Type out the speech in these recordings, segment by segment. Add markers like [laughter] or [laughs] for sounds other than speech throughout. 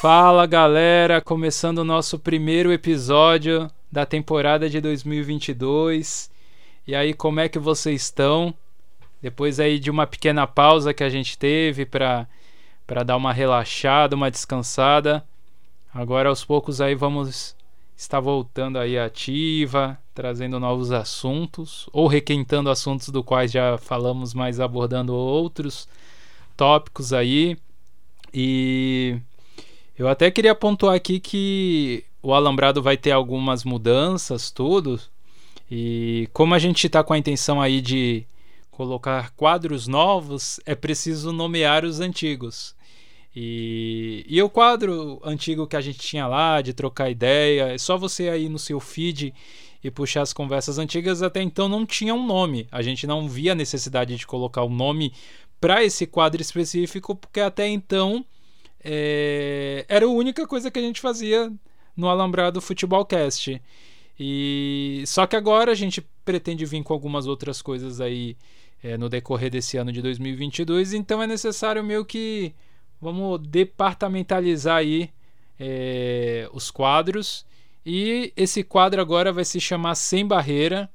Fala galera, começando o nosso primeiro episódio da temporada de 2022. E aí, como é que vocês estão? Depois aí de uma pequena pausa que a gente teve para para dar uma relaxada, uma descansada. Agora aos poucos aí vamos estar voltando aí ativa, trazendo novos assuntos ou requentando assuntos do quais já falamos, mas abordando outros tópicos aí. E eu até queria pontuar aqui que o alambrado vai ter algumas mudanças, tudo. E como a gente está com a intenção aí de colocar quadros novos, é preciso nomear os antigos. E, e o quadro antigo que a gente tinha lá, de trocar ideia, é só você aí no seu feed e puxar as conversas antigas, até então não tinha um nome. A gente não via necessidade de colocar o um nome para esse quadro específico, porque até então é, era a única coisa que a gente fazia no Alambrado Futebolcast. E só que agora a gente pretende vir com algumas outras coisas aí é, no decorrer desse ano de 2022, então é necessário meio que vamos departamentalizar aí é, os quadros. E esse quadro agora vai se chamar Sem Barreira,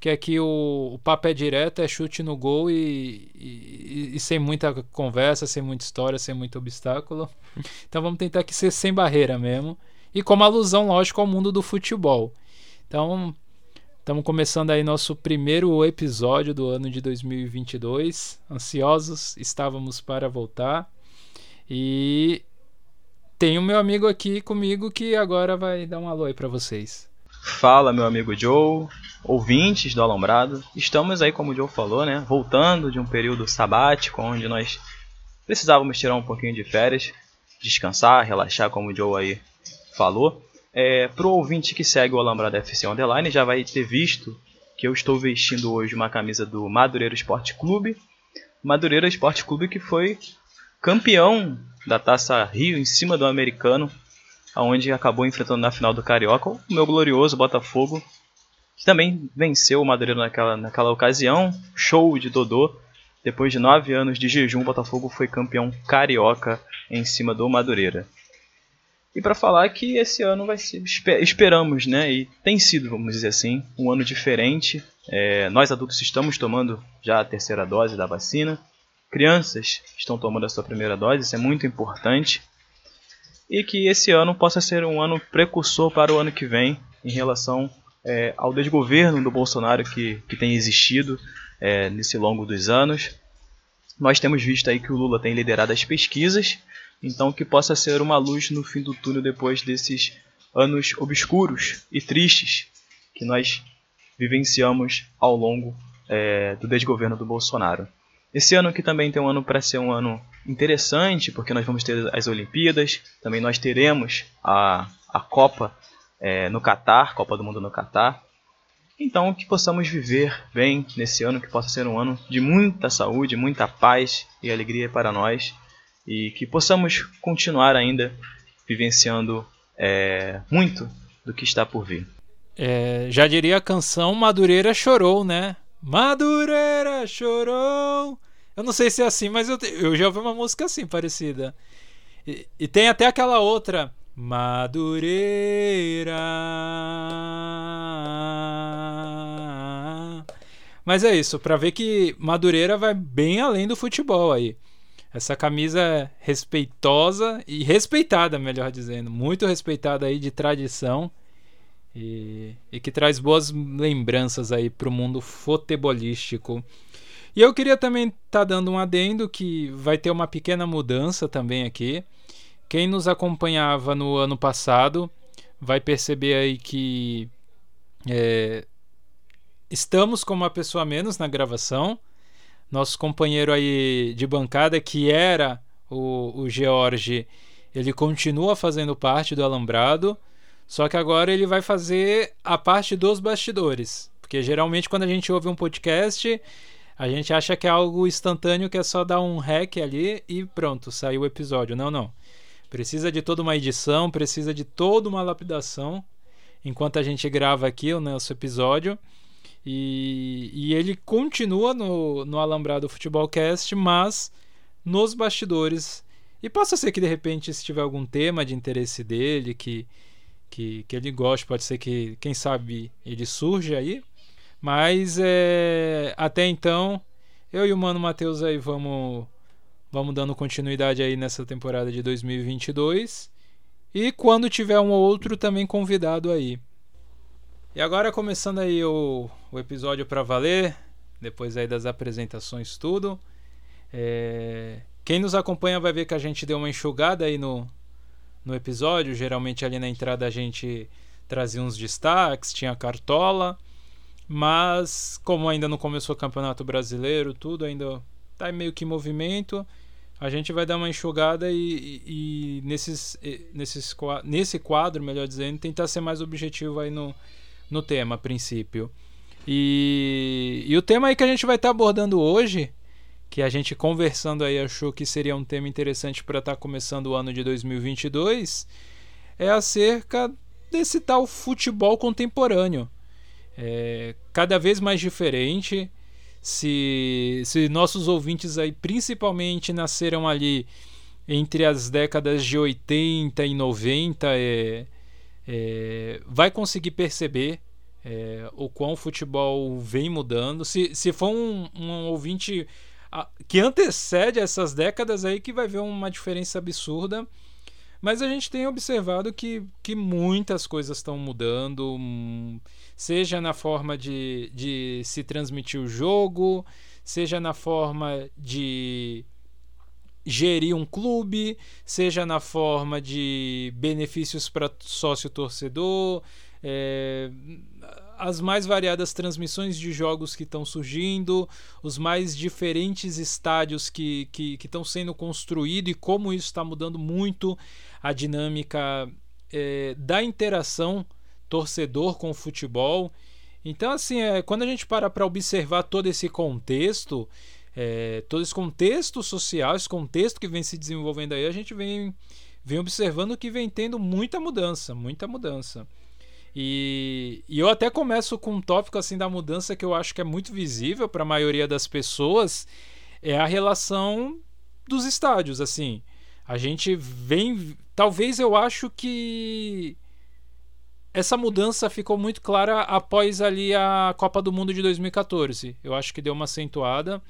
porque aqui o, o papo é direto, é chute no gol e, e, e, sem muita conversa, sem muita história, sem muito obstáculo. [laughs] Então vamos tentar que ser sem barreira mesmo. E como alusão, lógico, ao mundo do futebol. Então, estamos começando aí nosso primeiro episódio do ano de 2022. Ansiosos estávamos para voltar. E tem o meu amigo aqui comigo que agora vai dar um alô aí para vocês. Fala, meu amigo Joe, ouvintes do Alambrado. Estamos aí, como o Joe falou, né, voltando de um período sabático onde nós precisávamos tirar um pouquinho de férias, descansar, relaxar, como o Joe aí falou. É, Para o ouvinte que segue o Alambrado FC Underline, já vai ter visto que eu estou vestindo hoje uma camisa do Madureira Esporte Clube. Madureira Esporte Clube que foi campeão da Taça Rio em cima do americano, aonde acabou enfrentando na final do Carioca o meu glorioso Botafogo, que também venceu o Madureira naquela, naquela ocasião. Show de Dodô. Depois de nove anos de jejum, o Botafogo foi campeão carioca em cima do Madureira. E para falar que esse ano vai ser, esperamos, né? E tem sido, vamos dizer assim, um ano diferente. É, nós adultos estamos tomando já a terceira dose da vacina crianças estão tomando a sua primeira dose, isso é muito importante. E que esse ano possa ser um ano precursor para o ano que vem em relação é, ao desgoverno do Bolsonaro que, que tem existido é, nesse longo dos anos. Nós temos visto aí que o Lula tem liderado as pesquisas, então que possa ser uma luz no fim do túnel depois desses anos obscuros e tristes que nós vivenciamos ao longo é, do desgoverno do Bolsonaro. Esse ano aqui também tem um ano para ser um ano interessante, porque nós vamos ter as Olimpíadas, também nós teremos a, a Copa é, no Catar, Copa do Mundo no Catar. Então, que possamos viver bem nesse ano, que possa ser um ano de muita saúde, muita paz e alegria para nós, e que possamos continuar ainda vivenciando é, muito do que está por vir. É, já diria a canção Madureira chorou, né? Madureira chorou. Eu não sei se é assim, mas eu, eu já ouvi uma música assim, parecida. E, e tem até aquela outra. Madureira. Mas é isso, para ver que Madureira vai bem além do futebol aí. Essa camisa é respeitosa e respeitada, melhor dizendo, muito respeitada aí de tradição. E, e que traz boas lembranças aí para o mundo futebolístico. E eu queria também estar tá dando um adendo que vai ter uma pequena mudança também aqui. Quem nos acompanhava no ano passado vai perceber aí que é, estamos com uma pessoa menos na gravação. Nosso companheiro aí de bancada, que era o, o George, ele continua fazendo parte do Alambrado. Só que agora ele vai fazer a parte dos bastidores. Porque geralmente quando a gente ouve um podcast, a gente acha que é algo instantâneo, que é só dar um rec ali e pronto, saiu o episódio. Não, não. Precisa de toda uma edição, precisa de toda uma lapidação enquanto a gente grava aqui o nosso episódio. E, e ele continua no, no Alambrado Futebolcast, mas nos bastidores E possa ser que de repente, se tiver algum tema de interesse dele, que, que, que ele goste, pode ser que, quem sabe, ele surja aí. Mas é, até então, eu e o Mano Matheus aí vamos, vamos dando continuidade aí nessa temporada de 2022. E quando tiver um ou outro também convidado aí. E agora começando aí o, o episódio para valer, depois aí das apresentações tudo. É, quem nos acompanha vai ver que a gente deu uma enxugada aí no, no episódio. Geralmente ali na entrada a gente trazia uns destaques, tinha cartola. Mas como ainda não começou o Campeonato Brasileiro, tudo ainda tá meio que em movimento. A gente vai dar uma enxugada e, e, e nesses, nesses, nesse quadro, melhor dizendo, tentar ser mais objetivo aí no, no tema, a princípio. E, e o tema aí que a gente vai estar tá abordando hoje que a gente conversando aí achou que seria um tema interessante para estar tá começando o ano de 2022, é acerca desse tal futebol contemporâneo. É, cada vez mais diferente. Se, se nossos ouvintes aí principalmente nasceram ali entre as décadas de 80 e 90, é, é, vai conseguir perceber é, o quão o futebol vem mudando. Se, se for um, um ouvinte que antecede essas décadas aí que vai ver uma diferença absurda. Mas a gente tem observado que, que muitas coisas estão mudando, hum, seja na forma de, de se transmitir o jogo, seja na forma de gerir um clube, seja na forma de benefícios para sócio torcedor, é, as mais variadas transmissões de jogos que estão surgindo, os mais diferentes estádios que estão sendo construídos e como isso está mudando muito a dinâmica é, da interação torcedor com o futebol. Então, assim, é, quando a gente para para observar todo esse contexto, é, todo esse contexto social, esse contexto que vem se desenvolvendo aí, a gente vem, vem observando que vem tendo muita mudança, muita mudança. E, e eu até começo com um tópico assim da mudança que eu acho que é muito visível para a maioria das pessoas, é a relação dos estádios, assim. A gente vem, talvez eu acho que essa mudança ficou muito clara após ali a Copa do Mundo de 2014. Eu acho que deu uma acentuada.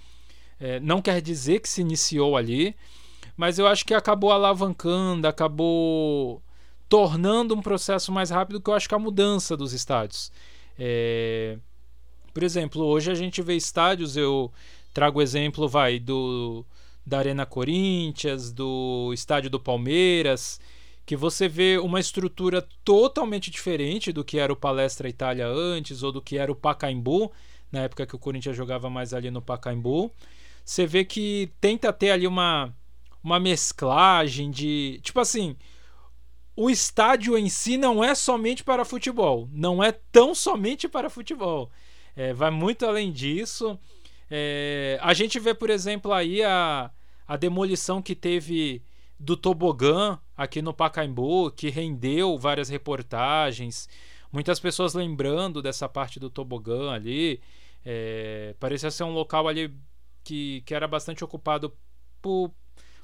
É, não quer dizer que se iniciou ali, mas eu acho que acabou alavancando, acabou tornando um processo mais rápido que eu acho que é a mudança dos estádios. É... Por exemplo, hoje a gente vê estádios, eu trago exemplo, vai, do da Arena Corinthians, do estádio do Palmeiras, que você vê uma estrutura totalmente diferente do que era o Palestra Itália antes ou do que era o Pacaembu, na época que o Corinthians jogava mais ali no Pacaembu. Você vê que tenta ter ali uma uma mesclagem de, tipo assim, o estádio em si não é somente para futebol, não é tão somente para futebol. É, vai muito além disso. É, a gente vê, por exemplo, aí a, a demolição que teve do tobogã aqui no Pacaembu, que rendeu várias reportagens. Muitas pessoas lembrando dessa parte do tobogã ali. É, parecia ser um local ali que, que era bastante ocupado por,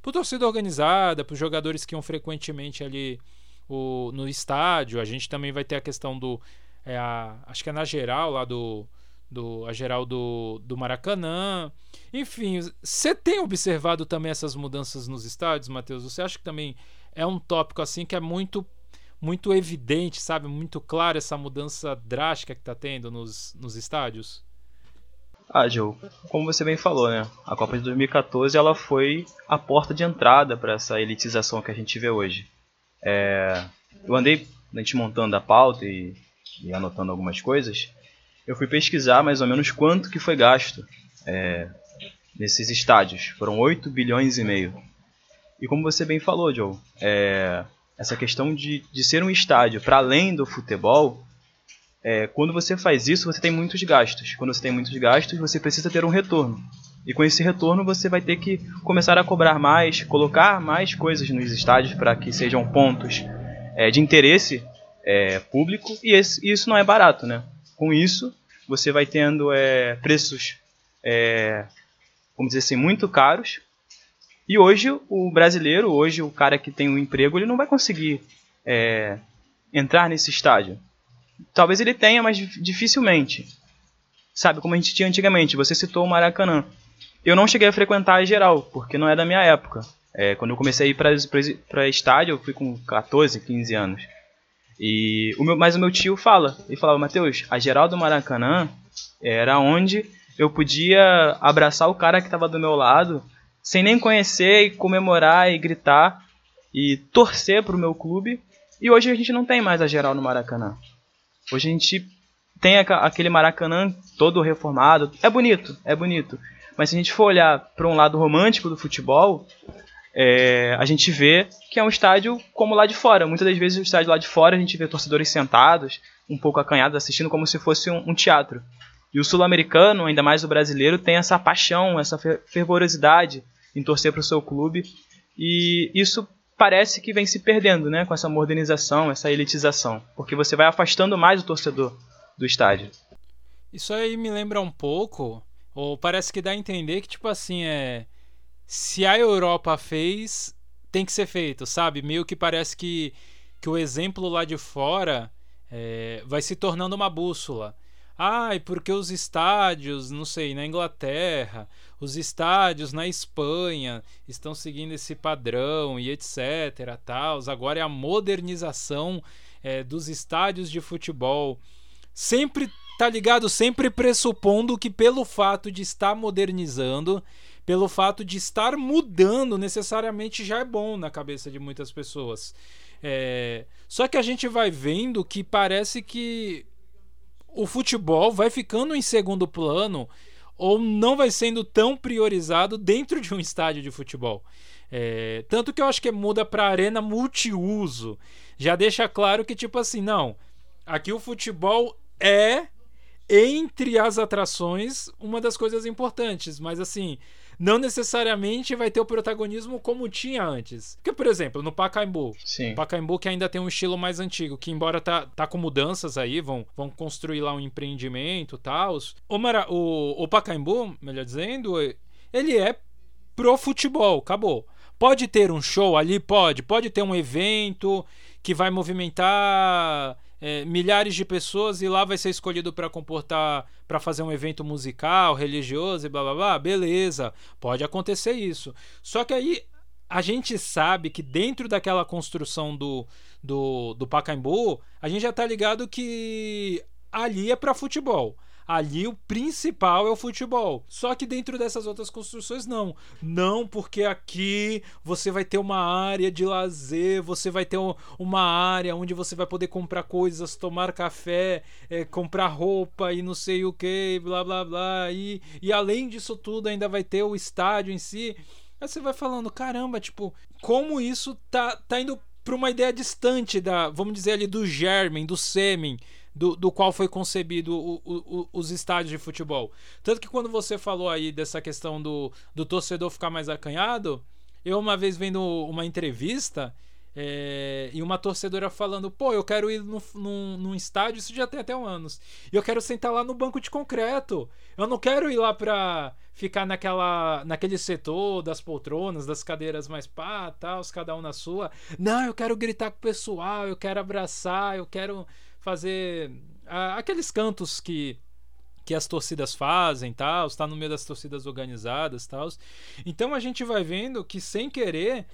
por torcida organizada, por jogadores que iam frequentemente ali o, no estádio. A gente também vai ter a questão do. É a, acho que é na geral lá do. do a geral do, do Maracanã. Enfim, você tem observado também essas mudanças nos estádios, Matheus? Você acha que também é um tópico assim que é muito muito evidente, sabe? Muito claro essa mudança drástica que está tendo nos, nos estádios? Ah, Joe, como você bem falou, né? A Copa de 2014 ela foi a porta de entrada para essa elitização que a gente vê hoje. É, eu andei, a gente montando a pauta e, e, anotando algumas coisas, eu fui pesquisar mais ou menos quanto que foi gasto é, nesses estádios. Foram 8 bilhões e meio. E como você bem falou, Joe, é, essa questão de, de ser um estádio para além do futebol, é, quando você faz isso, você tem muitos gastos. Quando você tem muitos gastos, você precisa ter um retorno. E com esse retorno você vai ter que começar a cobrar mais, colocar mais coisas nos estádios para que sejam pontos é, de interesse é, público e, esse, isso não é barato, né? Com isso você vai tendo é, preços, é, vamos dizer assim, muito caros E hoje o brasileiro, hoje o cara que tem um emprego, ele não vai conseguir é, entrar nesse estádio. Talvez ele tenha, mas dificilmente. Sabe, como a gente tinha antigamente. Você citou o Maracanã. Eu não cheguei a frequentar em geral, porque não é da minha época. É, quando eu comecei a ir para estádio, eu fui com 14, 15 anos. E o meu, mas o meu tio fala, ele falava, Matheus, a geral do Maracanã era onde eu podia abraçar o cara que estava do meu lado, sem nem conhecer, e comemorar e gritar e torcer para o meu clube. E hoje a gente não tem mais a geral no Maracanã. Hoje a gente tem aquele Maracanã todo reformado. É bonito, é bonito. Mas se a gente for olhar para um lado romântico do futebol, é, a gente vê que é um estádio como lá de fora. Muitas das vezes o estádio lá de fora a gente vê torcedores sentados, um pouco acanhados, assistindo como se fosse um, um teatro. E o sul-americano, ainda mais o brasileiro, tem essa paixão, essa fervorosidade em torcer para o seu clube. E isso parece que vem se perdendo né, com essa modernização, essa elitização. Porque você vai afastando mais o torcedor do estádio. Isso aí me lembra um pouco, ou parece que dá a entender que, tipo assim, é. Se a Europa fez, tem que ser feito, sabe? Meio que parece que, que o exemplo lá de fora é, vai se tornando uma bússola. Ai, porque os estádios, não sei, na Inglaterra, os estádios na Espanha estão seguindo esse padrão e etc. Tals. Agora é a modernização é, dos estádios de futebol sempre tá ligado, sempre pressupondo que pelo fato de estar modernizando, pelo fato de estar mudando, necessariamente já é bom na cabeça de muitas pessoas. É... Só que a gente vai vendo que parece que o futebol vai ficando em segundo plano ou não vai sendo tão priorizado dentro de um estádio de futebol. É... Tanto que eu acho que muda para arena multiuso. Já deixa claro que, tipo assim, não. Aqui o futebol é entre as atrações uma das coisas importantes, mas assim, não necessariamente vai ter o protagonismo como tinha antes. Porque, por exemplo, no Pacaembu, Sim. Pacaembu que ainda tem um estilo mais antigo, que embora tá, tá com mudanças aí, vão, vão construir lá um empreendimento e tal. O, Mara, o, o Pacaembu, melhor dizendo, ele é pro futebol, acabou. Pode ter um show ali? Pode. Pode ter um evento que vai movimentar é, milhares de pessoas e lá vai ser escolhido para comportar, para fazer um evento musical, religioso e blá blá blá, beleza, pode acontecer isso. Só que aí a gente sabe que dentro daquela construção do, do, do Pacaembu, a gente já tá ligado que ali é para futebol. Ali o principal é o futebol. Só que dentro dessas outras construções, não. Não, porque aqui você vai ter uma área de lazer, você vai ter uma área onde você vai poder comprar coisas, tomar café, é, comprar roupa e não sei o que, blá blá blá. E, e além disso tudo, ainda vai ter o estádio em si. Aí você vai falando, caramba, tipo, como isso tá, tá indo para uma ideia distante da, vamos dizer ali, do germen, do sêmen do, do qual foi concebido o, o, os estádios de futebol. Tanto que quando você falou aí dessa questão do, do torcedor ficar mais acanhado, eu uma vez vendo uma entrevista é, e uma torcedora falando, pô, eu quero ir no, no, num estádio, isso já tem até um anos. E eu quero sentar lá no banco de concreto. Eu não quero ir lá pra ficar naquela, naquele setor das poltronas, das cadeiras mais pá, tal, cada um na sua. Não, eu quero gritar com o pessoal, eu quero abraçar, eu quero fazer aqueles cantos que que as torcidas fazem, tal, está no meio das torcidas organizadas, tal. Então a gente vai vendo que sem querer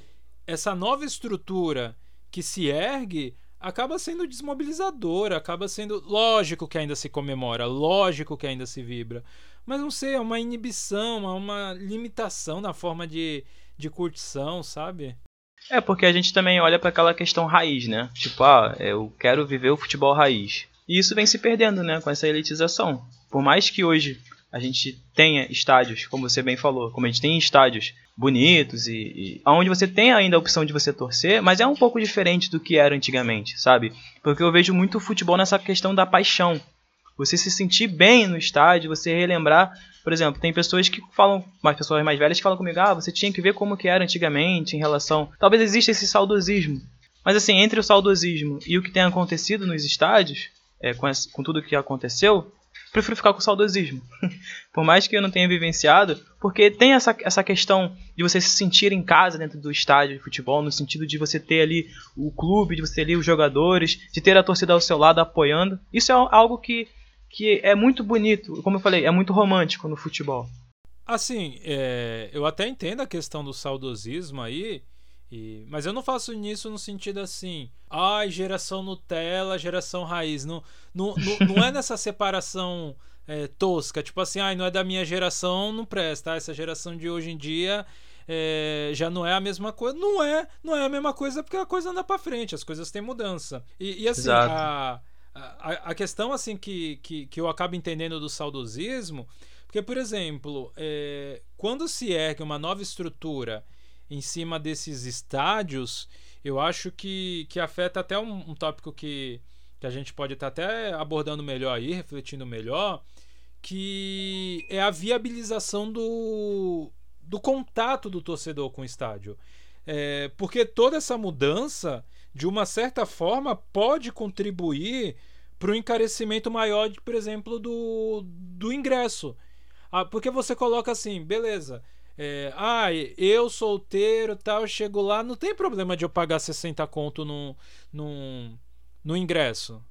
essa nova estrutura que se ergue acaba sendo desmobilizadora, acaba sendo lógico que ainda se comemora, lógico que ainda se vibra, mas não sei, é uma inibição, é uma limitação na forma de, de curtição, sabe? É, porque a gente também olha para aquela questão raiz, né? Tipo, ah, eu quero viver o futebol raiz. E isso vem se perdendo, né, com essa elitização. Por mais que hoje a gente tenha estádios, como você bem falou, como a gente tem estádios bonitos e, e onde você tem ainda a opção de você torcer, mas é um pouco diferente do que era antigamente, sabe? Porque eu vejo muito futebol nessa questão da paixão. Você se sentir bem no estádio, você relembrar por exemplo, tem pessoas que falam, mais pessoas mais velhas que falam comigo, ah, você tinha que ver como que era antigamente em relação. Talvez exista esse saudosismo. Mas assim, entre o saudosismo e o que tem acontecido nos estádios, é, com, esse, com tudo que aconteceu, prefiro ficar com o saudosismo. [laughs] Por mais que eu não tenha vivenciado, porque tem essa, essa questão de você se sentir em casa dentro do estádio de futebol, no sentido de você ter ali o clube, de você ter ali os jogadores, de ter a torcida ao seu lado apoiando. Isso é algo que, que é muito bonito, como eu falei, é muito romântico no futebol. Assim, é, eu até entendo a questão do saudosismo aí, e, mas eu não faço nisso no sentido assim, ai, geração Nutella, geração raiz. Não, não, não, não é nessa separação é, tosca, tipo assim, ai, não é da minha geração, não presta. Ah, essa geração de hoje em dia é, já não é a mesma coisa. Não é, não é a mesma coisa porque a coisa anda para frente, as coisas têm mudança. E, e assim, a, a, a, questão assim que, que, que eu acabo entendendo do saudosismo, porque, por exemplo, é, quando se ergue uma nova estrutura em cima desses estádios, eu acho que, que afeta até um, um tópico que, que a gente pode estar tá até abordando melhor aí, refletindo melhor, que é a viabilização do, do contato do torcedor com o estádio. É, porque toda essa mudança, de uma certa forma, pode contribuir para o encarecimento maior, de, por exemplo, do, do ingresso. Ah, porque você coloca assim, beleza. É, ah, eu solteiro tal, chego lá, não tem problema de eu pagar 60 conto no, no, no ingresso.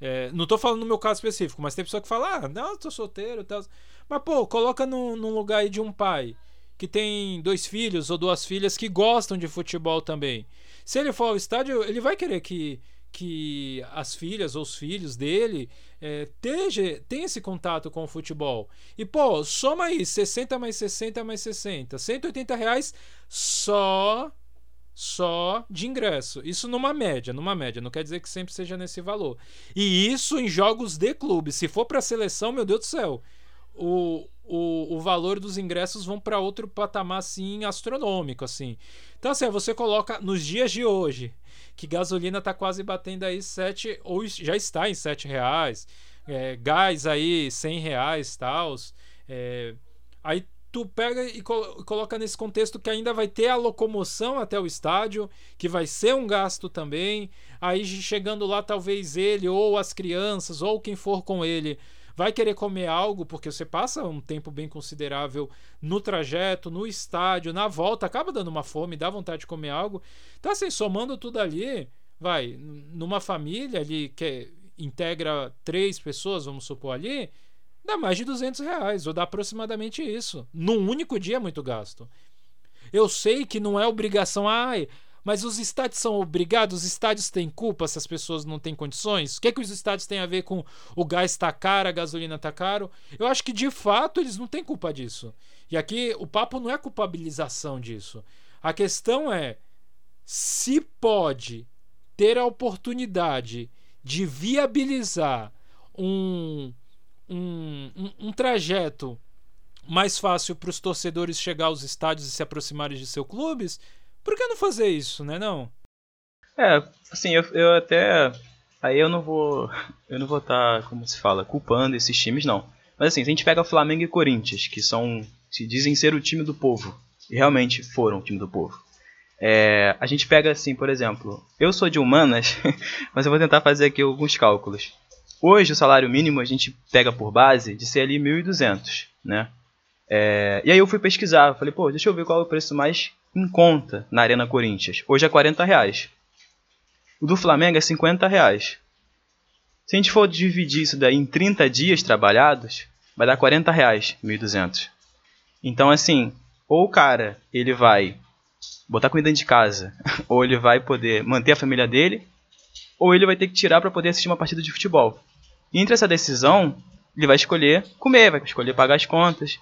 É, não tô falando no meu caso específico, mas tem pessoa que fala, ah, não, tô solteiro tal. Mas, pô, coloca num, num lugar aí de um pai que tem dois filhos ou duas filhas que gostam de futebol também. Se ele for ao estádio, ele vai querer que, que as filhas ou os filhos dele é, tenha, tenha esse contato com o futebol. E, pô, soma aí 60 mais 60 mais 60. 180 reais só só de ingresso. Isso numa média, numa média. Não quer dizer que sempre seja nesse valor. E isso em jogos de clube. Se for para seleção, meu Deus do céu, o, o, o valor dos ingressos vão para outro patamar assim astronômico assim. Então assim, você coloca nos dias de hoje, que gasolina tá quase batendo aí 7 ou já está em 7 reais, é, gás aí 100 reais tals, é, aí tu pega e coloca nesse contexto que ainda vai ter a locomoção até o estádio, que vai ser um gasto também. Aí chegando lá, talvez ele ou as crianças ou quem for com ele vai querer comer algo, porque você passa um tempo bem considerável no trajeto, no estádio, na volta, acaba dando uma fome, dá vontade de comer algo. Então, assim, somando tudo ali, vai, numa família ali que integra três pessoas, vamos supor ali, dá mais de 200 reais, ou dá aproximadamente isso. Num único dia é muito gasto. Eu sei que não é obrigação, ai, mas os estádios são obrigados? Os estádios têm culpa se as pessoas não têm condições? O que, é que os estádios têm a ver com o gás tá caro, a gasolina tá caro? Eu acho que de fato eles não têm culpa disso. E aqui o papo não é culpabilização disso. A questão é se pode ter a oportunidade de viabilizar um, um, um, um trajeto mais fácil para os torcedores chegar aos estádios e se aproximarem de seus clubes, por que não fazer isso, né não? É, assim, eu, eu até. Aí eu não vou. [laughs] Eu não vou estar, tá, como se fala, culpando esses times, não. Mas assim, se a gente pega Flamengo e Corinthians, que são. se dizem ser o time do povo, e realmente foram o time do povo. É, a gente pega assim, por exemplo, eu sou de humanas, [laughs] mas eu vou tentar fazer aqui alguns cálculos. Hoje o salário mínimo a gente pega por base de ser ali 1.200, né? É, e aí eu fui pesquisar, falei, pô, deixa eu ver qual é o preço mais em conta na Arena Corinthians. Hoje é 40 reais. O do Flamengo é 50 reais. Se a gente for dividir isso daí em 30 dias trabalhados, vai dar 40 reais, 1.200. Então, assim, ou o cara ele vai botar comida dentro de casa, [laughs] ou ele vai poder manter a família dele, ou ele vai ter que tirar para poder assistir uma partida de futebol. E entre essa decisão, ele vai escolher comer, vai escolher pagar as contas.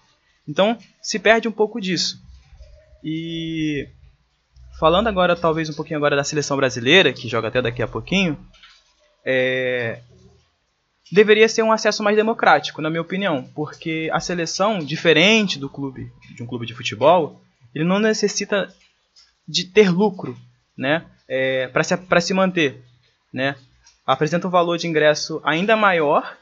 Então, se perde um pouco disso. E falando agora, talvez um pouquinho agora da seleção brasileira, que joga até daqui a pouquinho, é... deveria ser um acesso mais democrático, na minha opinião, porque a seleção, diferente do clube, de um clube de futebol, ele não necessita de ter lucro, né, é, para se, se manter, né, apresenta um valor de ingresso ainda maior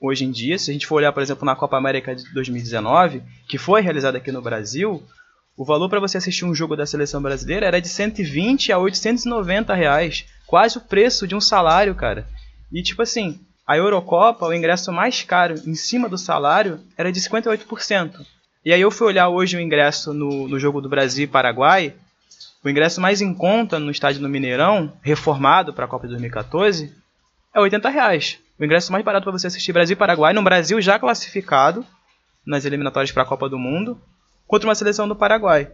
hoje em dia. Se a gente for olhar, por exemplo, na Copa América de 2019, que foi realizada aqui no Brasil, o valor para você assistir um jogo da seleção brasileira era de 120 a 890 reais. Quase o preço de um salário, cara. E tipo assim, a Eurocopa, o ingresso mais caro em cima do salário era de 58%. E aí eu fui olhar hoje o ingresso no, no jogo do Brasil e Paraguai. O ingresso mais em conta no estádio do Mineirão, reformado para a Copa de 2014, é 80 reais. O ingresso mais barato para você assistir Brasil e Paraguai, no Brasil já classificado nas eliminatórias para a Copa do Mundo, contra uma seleção do Paraguai.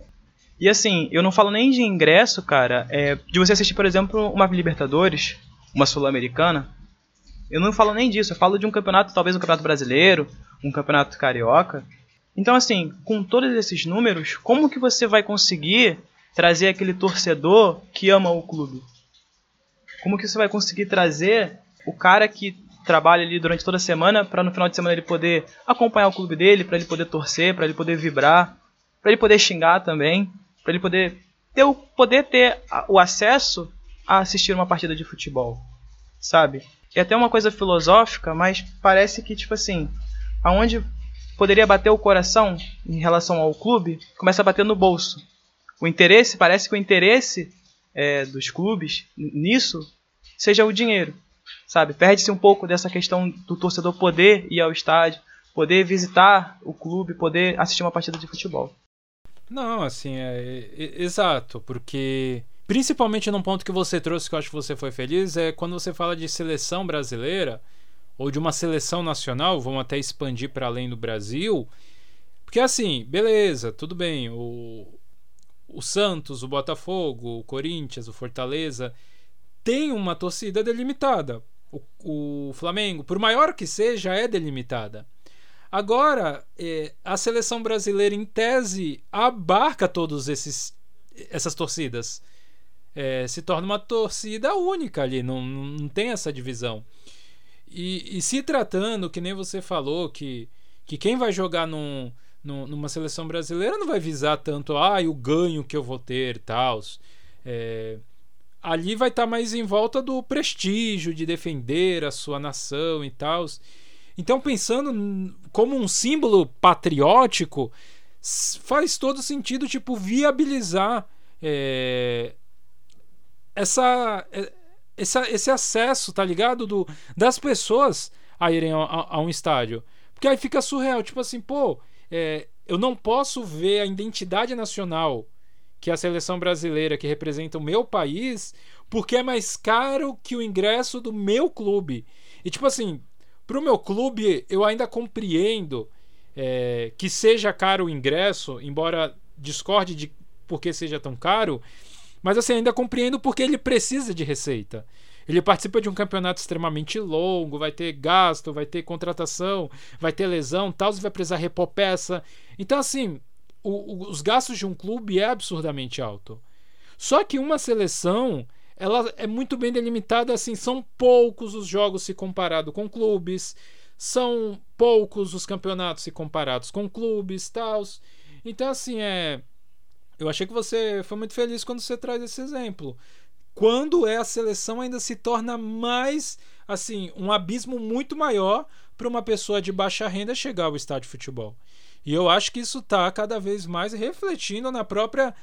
E assim, eu não falo nem de ingresso, cara, é, de você assistir, por exemplo, uma Libertadores, uma Sul-Americana. Eu não falo nem disso, eu falo de um campeonato, talvez um campeonato brasileiro, um campeonato carioca. Então, assim, com todos esses números, como que você vai conseguir trazer aquele torcedor que ama o clube? Como que você vai conseguir trazer o cara que trabalha ali durante toda a semana para no final de semana ele poder acompanhar o clube dele, para ele poder torcer, para ele poder vibrar, para ele poder xingar também? para ele poder ter o poder ter o acesso a assistir uma partida de futebol, sabe? É até uma coisa filosófica, mas parece que tipo assim, aonde poderia bater o coração em relação ao clube, começa a bater no bolso. O interesse, parece que o interesse é, dos clubes nisso seja o dinheiro, sabe? Perde-se um pouco dessa questão do torcedor poder ir ao estádio, poder visitar o clube, poder assistir uma partida de futebol. Não, assim, é, é, exato, porque principalmente num ponto que você trouxe que eu acho que você foi feliz é quando você fala de seleção brasileira ou de uma seleção nacional, vamos até expandir para além do Brasil, porque assim, beleza, tudo bem, o, o Santos, o Botafogo, o Corinthians, o Fortaleza tem uma torcida delimitada. O, o Flamengo, por maior que seja, é delimitada. Agora, é, a seleção brasileira, em tese, abarca todos esses essas torcidas. É, se torna uma torcida única ali, não, não tem essa divisão. E, e, se tratando, que nem você falou, que, que quem vai jogar num, num, numa seleção brasileira não vai visar tanto ah, o ganho que eu vou ter e tal. É, ali vai estar tá mais em volta do prestígio de defender a sua nação e tal. Então, pensando como um símbolo patriótico, faz todo sentido, tipo, viabilizar é, essa, é, essa, esse acesso, tá ligado? Do, das pessoas a irem a, a, a um estádio. Porque aí fica surreal, tipo assim, pô, é, eu não posso ver a identidade nacional que é a seleção brasileira que representa o meu país, porque é mais caro que o ingresso do meu clube. E tipo assim, Pro meu clube, eu ainda compreendo é, que seja caro o ingresso, embora discorde de por que seja tão caro, mas assim, ainda compreendo porque ele precisa de receita. Ele participa de um campeonato extremamente longo, vai ter gasto, vai ter contratação, vai ter lesão, tal, vai precisar repor peça. Então, assim, o, o, os gastos de um clube é absurdamente alto. Só que uma seleção ela é muito bem delimitada assim, são poucos os jogos se comparado com clubes, são poucos os campeonatos se comparados com clubes, tals. Então assim, é eu achei que você foi muito feliz quando você traz esse exemplo. Quando é a seleção ainda se torna mais assim, um abismo muito maior para uma pessoa de baixa renda chegar ao estádio de futebol. E eu acho que isso está cada vez mais refletindo na própria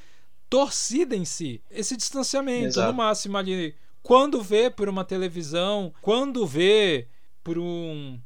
torcida em si. Esse distanciamento, Exato. no máximo ali. Quando vê por uma televisão, quando vê por um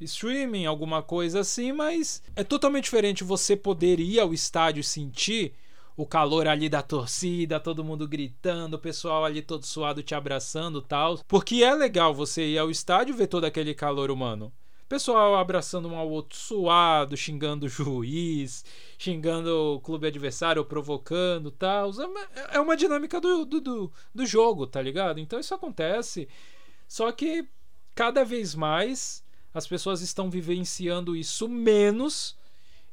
streaming, alguma coisa assim, mas é totalmente diferente você poder ir ao estádio e sentir o calor ali da torcida, todo mundo gritando, o pessoal ali todo suado te abraçando, tal. Porque é legal você ir ao estádio e ver todo aquele calor humano. Pessoal abraçando um ao outro suado, xingando o juiz, xingando o clube adversário, provocando tal. É, é uma dinâmica do, do, do, jogo, tá ligado? Então isso acontece. Só que cada vez mais as pessoas estão vivenciando isso menos.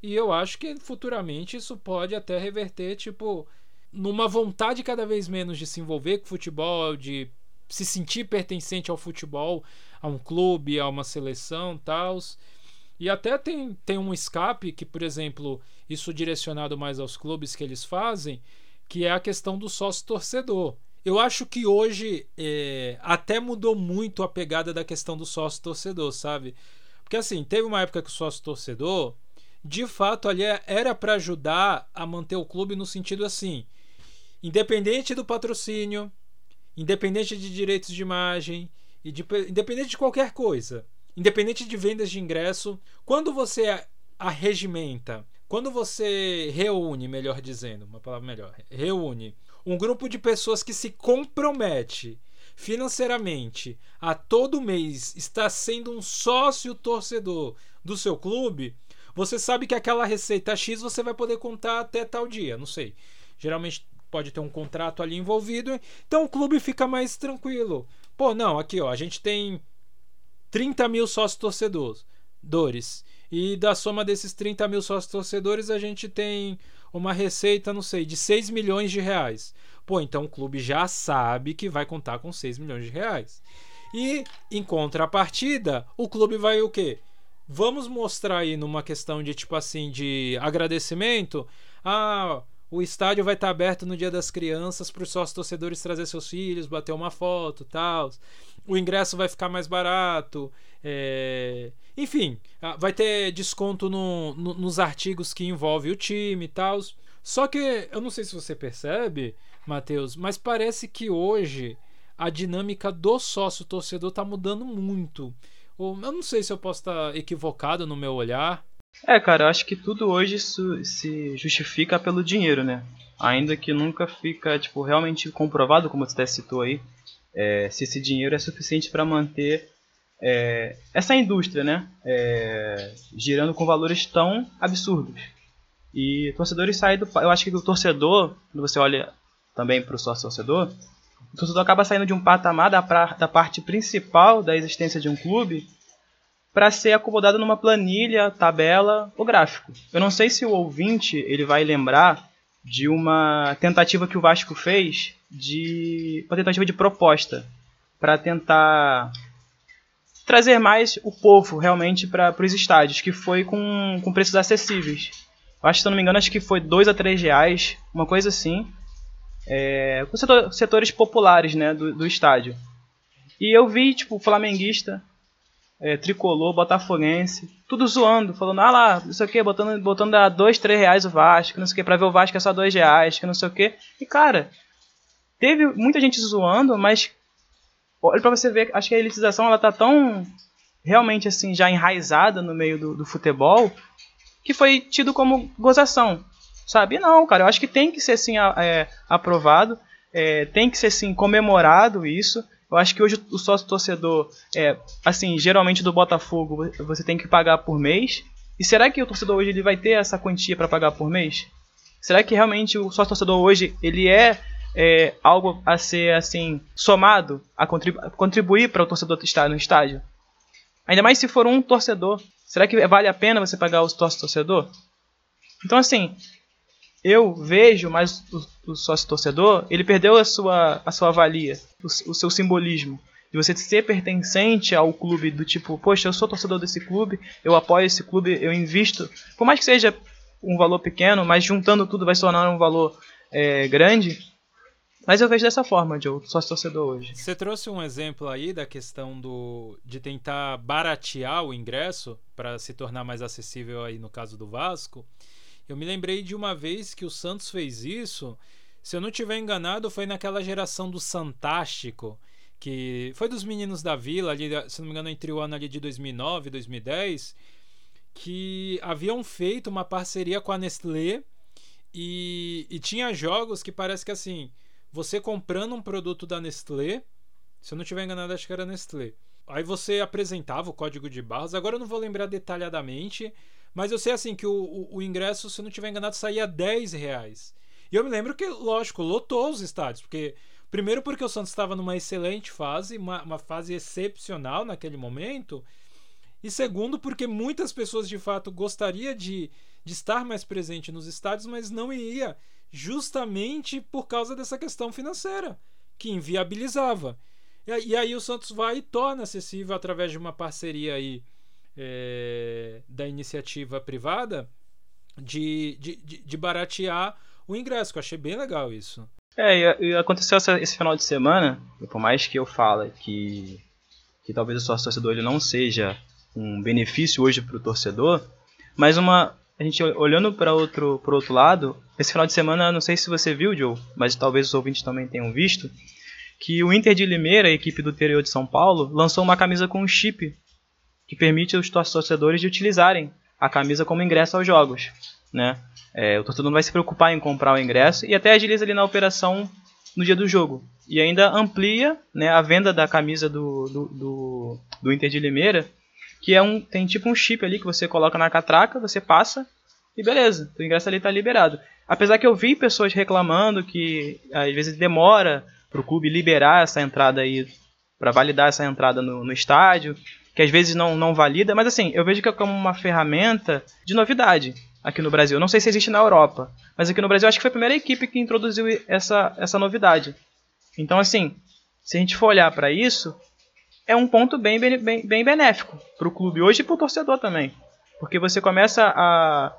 E eu acho que futuramente isso pode até reverter, tipo, numa vontade cada vez menos de se envolver com futebol, de se sentir pertencente ao futebol, a um clube, a uma seleção, tal. E até tem, tem um escape que, por exemplo, isso direcionado mais aos clubes que eles fazem, que é a questão do sócio torcedor. Eu acho que hoje é, até mudou muito a pegada da questão do sócio torcedor, sabe? Porque assim, teve uma época que o sócio torcedor, de fato, ali era para ajudar a manter o clube no sentido assim, independente do patrocínio, independente de direitos de imagem, e de, independente de qualquer coisa, independente de vendas de ingresso, quando você arregimenta, quando você reúne, melhor dizendo, uma palavra melhor, reúne um grupo de pessoas que se compromete financeiramente a todo mês estar sendo um sócio torcedor do seu clube, você sabe que aquela receita X você vai poder contar até tal dia, não sei. Geralmente pode ter um contrato ali envolvido, então o clube fica mais tranquilo. Pô, não, aqui ó, a gente tem 30 mil sócios torcedores. E da soma desses 30 mil sócios torcedores, a gente tem uma receita, não sei, de 6 milhões de reais. Pô, então o clube já sabe que vai contar com 6 milhões de reais. E em contrapartida, o clube vai o quê? Vamos mostrar aí numa questão de tipo assim de agradecimento. Ah, o estádio vai estar aberto no Dia das Crianças para os sócios torcedores trazer seus filhos, bater uma foto, tal. O ingresso vai ficar mais barato. É... Enfim, vai ter desconto no, no, nos artigos que envolve o time e tal. Só que eu não sei se você percebe, Matheus, mas parece que hoje a dinâmica do sócio torcedor está mudando muito. Eu não sei se eu posso estar equivocado no meu olhar, é, cara, eu acho que tudo hoje se justifica pelo dinheiro, né? Ainda que nunca fica, tipo, realmente comprovado, como você até citou aí, é, se esse dinheiro é suficiente para manter é, essa indústria, né? É, girando com valores tão absurdos. E torcedores saem do. Eu acho que o torcedor, quando você olha também para o sócio torcedor, o torcedor acaba saindo de um patamar da, pra, da parte principal da existência de um clube para ser acomodado numa planilha, tabela ou gráfico. Eu não sei se o ouvinte ele vai lembrar de uma tentativa que o Vasco fez de uma tentativa de proposta para tentar trazer mais o povo realmente para os estádios, que foi com, com preços acessíveis. Eu acho, se eu não me engano, acho que foi 2 a 3 reais, uma coisa assim, é, com setor, setores populares né, do, do estádio. E eu vi, tipo, flamenguista é, tricolor, botafoguense, tudo zoando, falando, ah lá, não sei o que, botando, botando a 2, 3 reais o Vasco, não sei o que, pra ver o Vasco é só 2 reais, que não sei o que. E cara, teve muita gente zoando, mas olha pra você ver, acho que a elitização ela tá tão realmente assim, já enraizada no meio do, do futebol, que foi tido como gozação, sabe? Não, cara, eu acho que tem que ser assim é, aprovado, é, tem que ser assim comemorado isso, eu acho que hoje o sócio torcedor, é, assim, geralmente do Botafogo, você tem que pagar por mês. E será que o torcedor hoje ele vai ter essa quantia para pagar por mês? Será que realmente o sócio torcedor hoje ele é, é algo a ser assim somado a contribu contribuir para o torcedor estar no estádio? Ainda mais se for um torcedor. Será que vale a pena você pagar o sócio torcedor? Então assim, eu vejo, mas o, o sócio torcedor, ele perdeu a sua, a sua valia, o, o, seu simbolismo. De você ser pertencente ao clube, do tipo, poxa, eu sou torcedor desse clube, eu apoio esse clube, eu invisto. Por mais que seja um valor pequeno, mas juntando tudo vai se tornar um valor é, grande. Mas eu vejo dessa forma, Joe, sócio torcedor hoje. Você trouxe um exemplo aí da questão do de tentar baratear o ingresso para se tornar mais acessível aí no caso do Vasco. Eu me lembrei de uma vez que o Santos fez isso. Se eu não tiver enganado, foi naquela geração do Santástico, que foi dos meninos da Vila, ali, se não me engano, entre o ano ali de 2009 e 2010, que haviam feito uma parceria com a Nestlé e, e tinha jogos que parece que assim, você comprando um produto da Nestlé, se eu não tiver enganado, acho que era Nestlé. Aí você apresentava o código de barras. Agora eu não vou lembrar detalhadamente, mas eu sei assim que o, o, o ingresso, se não tiver enganado, saía 10 reais. E eu me lembro que, lógico, lotou os estádios, porque. Primeiro porque o Santos estava numa excelente fase, uma, uma fase excepcional naquele momento. E segundo, porque muitas pessoas de fato gostariam de, de estar mais presente nos estádios, mas não ia, justamente por causa dessa questão financeira, que inviabilizava. E, e aí o Santos vai e torna acessível através de uma parceria aí é, da iniciativa privada de, de, de, baratear o ingresso, que eu achei bem legal isso. É, e, aconteceu essa, esse final de semana, por mais que eu fale que, que talvez o sócio torcedor ele não seja um benefício hoje para o torcedor, mas uma a gente olhando para outro outro lado, esse final de semana, não sei se você viu, Joe, mas talvez os ouvintes também tenham visto, que o Inter de Limeira, a equipe do interior de São Paulo, lançou uma camisa com um chip que permite os torcedores de utilizarem a camisa como ingresso aos jogos, né? É, o torcedor não vai se preocupar em comprar o ingresso e até agiliza ali na operação no dia do jogo. E ainda amplia né, a venda da camisa do, do, do, do Inter de Limeira, que é um tem tipo um chip ali que você coloca na catraca, você passa e beleza, o ingresso ali está liberado. Apesar que eu vi pessoas reclamando que às vezes demora para o clube liberar essa entrada aí, para validar essa entrada no, no estádio, que às vezes não, não valida, mas assim, eu vejo que é como uma ferramenta de novidade aqui no Brasil. Não sei se existe na Europa, mas aqui no Brasil acho que foi a primeira equipe que introduziu essa, essa novidade. Então, assim, se a gente for olhar para isso, é um ponto bem, bem, bem benéfico para o clube hoje e para o torcedor também. Porque você começa a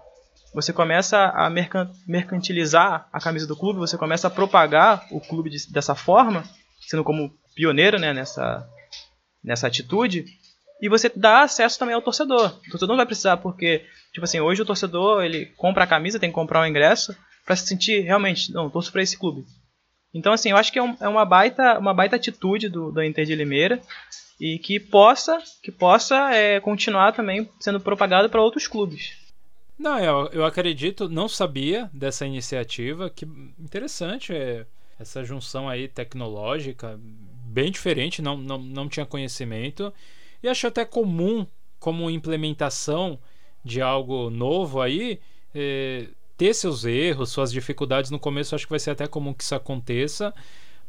você começa a mercantilizar a camisa do clube, você começa a propagar o clube de, dessa forma, sendo como pioneiro né, nessa, nessa atitude, e você dá acesso também ao torcedor. O torcedor não vai precisar, porque, tipo assim, hoje o torcedor ele compra a camisa, tem que comprar o ingresso, para se sentir realmente, não, torço para esse clube. Então, assim, eu acho que é, um, é, uma, baita, uma baita atitude do, do Inter de Limeira e que possa, que possa é, continuar também sendo propagado para outros clubes. Não, eu, eu acredito, não sabia dessa iniciativa, que interessante é essa junção aí tecnológica, bem diferente, não, não, não tinha conhecimento. E acho até comum, como implementação de algo novo aí, é, ter seus erros, suas dificuldades no começo. Acho que vai ser até comum que isso aconteça.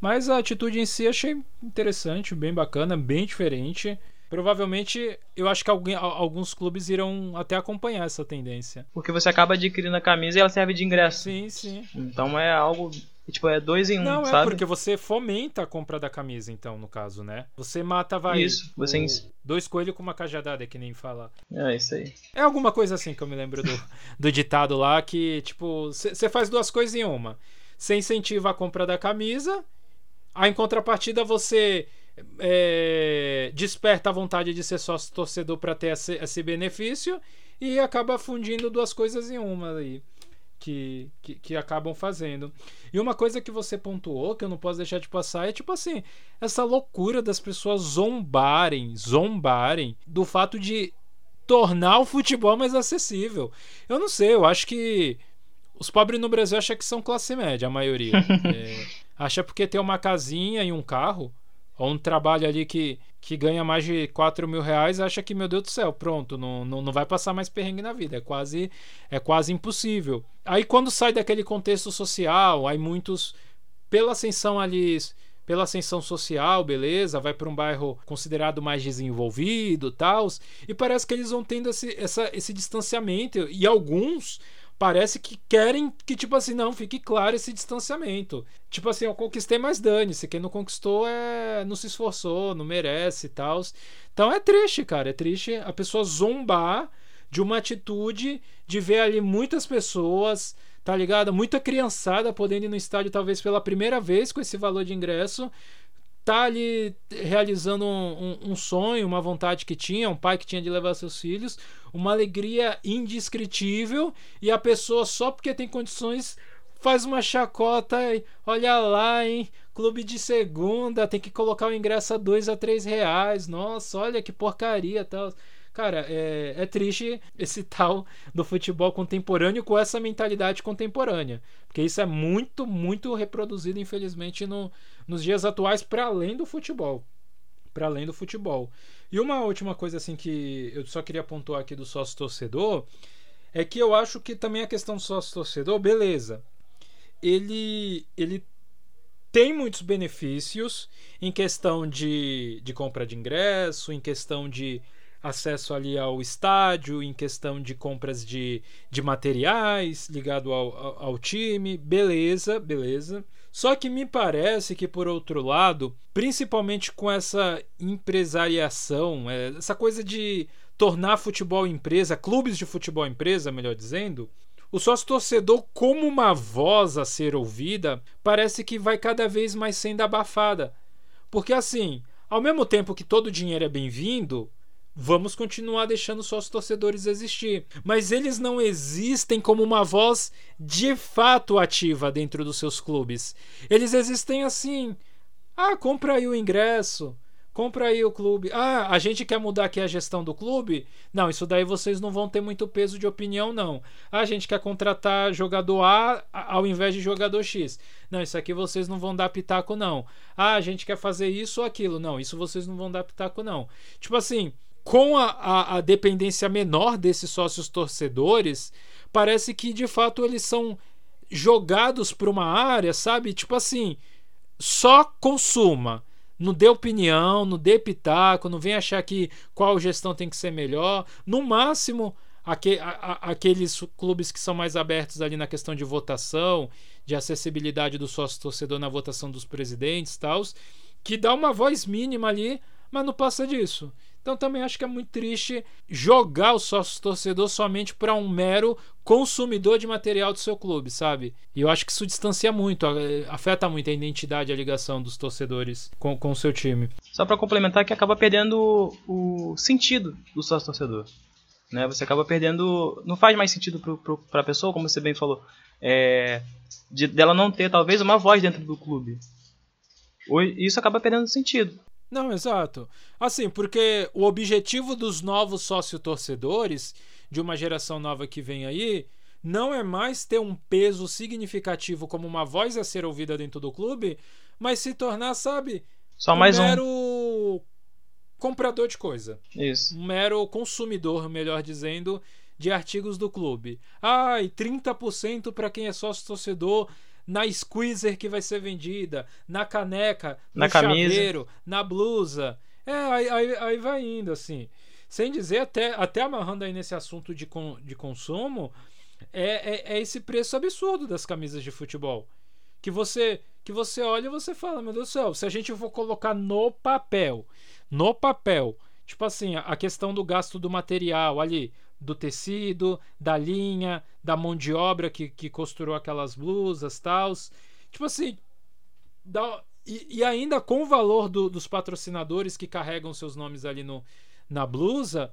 Mas a atitude em si achei interessante, bem bacana, bem diferente. Provavelmente, eu acho que alguém, alguns clubes irão até acompanhar essa tendência. Porque você acaba adquirindo a camisa e ela serve de ingresso. Sim, sim. Então é algo Tipo, é dois em um, Não, sabe? é porque você fomenta a compra da camisa, então, no caso, né? Você mata, vai. Isso, você. O... Dois coelhos com uma cajadada, que nem fala. É, isso aí. É alguma coisa assim que eu me lembro do, [laughs] do ditado lá, que, tipo, você faz duas coisas em uma. Você incentiva a compra da camisa, aí em contrapartida você é, desperta a vontade de ser sócio torcedor para ter esse, esse benefício e acaba fundindo duas coisas em uma aí que, que, que, acabam fazendo. E uma coisa que você pontuou, que eu não posso deixar de passar, é tipo assim, essa loucura das pessoas zombarem, zombarem do fato de tornar o futebol mais acessível. Eu não sei, eu acho que os pobres no Brasil acham que são classe média, a maioria. [laughs] é, acha porque tem uma casinha e um carro, ou um trabalho ali que que ganha mais de 4 mil reais acha que, meu Deus do céu, pronto, não, não, não vai passar mais perrengue na vida. É quase, é quase impossível. Aí quando sai daquele contexto social, aí muitos, pela ascensão ali pela ascensão social, beleza, vai para um bairro considerado mais desenvolvido, tal, e parece que eles vão tendo esse, essa, esse distanciamento e alguns parece que querem que, tipo assim, não, fique claro esse distanciamento. Tipo assim, eu conquistei, mas dane-se. Quem não conquistou é. não se esforçou, não merece e tal. Então é triste, cara. É triste a pessoa zombar de uma atitude de ver ali muitas pessoas, tá ligado? Muita criançada podendo ir no estádio, talvez pela primeira vez com esse valor de ingresso tá ali realizando um, um, um, sonho, uma vontade que tinha, um pai que tinha de levar seus filhos, uma alegria indescritível e a pessoa só porque tem condições faz uma chacota olha lá, hein? Clube de segunda, tem que colocar o ingresso a dois a três reais. Nossa, olha que porcaria tal. Cara, é, é triste esse [laughs] tal do futebol contemporâneo com essa mentalidade contemporânea. Porque isso é muito, muito reproduzido, infelizmente, no, nos dias atuais, para além do futebol. Para além do futebol. E uma última coisa assim que eu só queria pontuar aqui do sócio torcedor é que eu acho que também a questão do sócio torcedor, beleza. Ele ele tem muitos benefícios em questão de, de compra de ingresso, em questão de acesso ali ao estádio, em questão de compras de, de materiais ligado ao, ao, ao time, beleza, beleza. Só que me parece que, por outro lado, principalmente com essa empresariação, é, essa coisa de tornar futebol empresa, clubes de futebol empresa, melhor dizendo, o sócio torcedor, como uma voz a ser ouvida, parece que vai cada vez mais sendo abafada. Porque assim, ao mesmo tempo que todo dinheiro é bem-vindo, vamos continuar deixando sócios torcedores existir. Mas eles não existem como uma voz de fato ativa dentro dos seus clubes. Eles existem assim Ah, compra aí o ingresso. Compra aí o clube. Ah, a gente quer mudar aqui a gestão do clube? Não, isso daí vocês não vão ter muito peso de opinião, não. Ah, a gente quer contratar jogador A ao invés de jogador X. Não, isso aqui vocês não vão dar pitaco, não. Ah, a gente quer fazer isso ou aquilo. Não, isso vocês não vão dar pitaco, não. Tipo assim, com a, a, a dependência menor desses sócios torcedores, parece que de fato eles são jogados para uma área, sabe? Tipo assim, só consuma não dê opinião, não dê pitaco, não vem achar que qual gestão tem que ser melhor. No máximo, a, aqueles clubes que são mais abertos ali na questão de votação, de acessibilidade do sócio torcedor na votação dos presidentes, tal, que dá uma voz mínima ali, mas não passa disso. Então também acho que é muito triste jogar o sócio torcedor somente para um mero consumidor de material do seu clube, sabe? E eu acho que isso distancia muito, afeta muito a identidade, a ligação dos torcedores com, com o seu time. Só para complementar que acaba perdendo o sentido do sócio torcedor. Né? Você acaba perdendo. Não faz mais sentido para a pessoa, como você bem falou, é, de, dela não ter talvez uma voz dentro do clube. Isso acaba perdendo sentido. Não, exato. Assim, porque o objetivo dos novos sócio-torcedores, de uma geração nova que vem aí, não é mais ter um peso significativo como uma voz a ser ouvida dentro do clube, mas se tornar, sabe, só um mais mero um comprador de coisa. Isso. Um mero consumidor, melhor dizendo, de artigos do clube. Ai, 30% para quem é sócio torcedor na squeezer que vai ser vendida, na caneca, no na chaveiro, camisa. na blusa. É, aí, aí, aí, vai indo, assim. Sem dizer, até, até amarrando aí nesse assunto de, com, de consumo, é, é, é esse preço absurdo das camisas de futebol. Que você que você olha e você fala, meu Deus do céu, se a gente for colocar no papel, no papel, tipo assim, a questão do gasto do material ali, do tecido, da linha, da mão de obra que, que costurou aquelas blusas tals. Tipo assim, dá, e, e ainda com o valor do, dos patrocinadores que carregam seus nomes ali no, na blusa,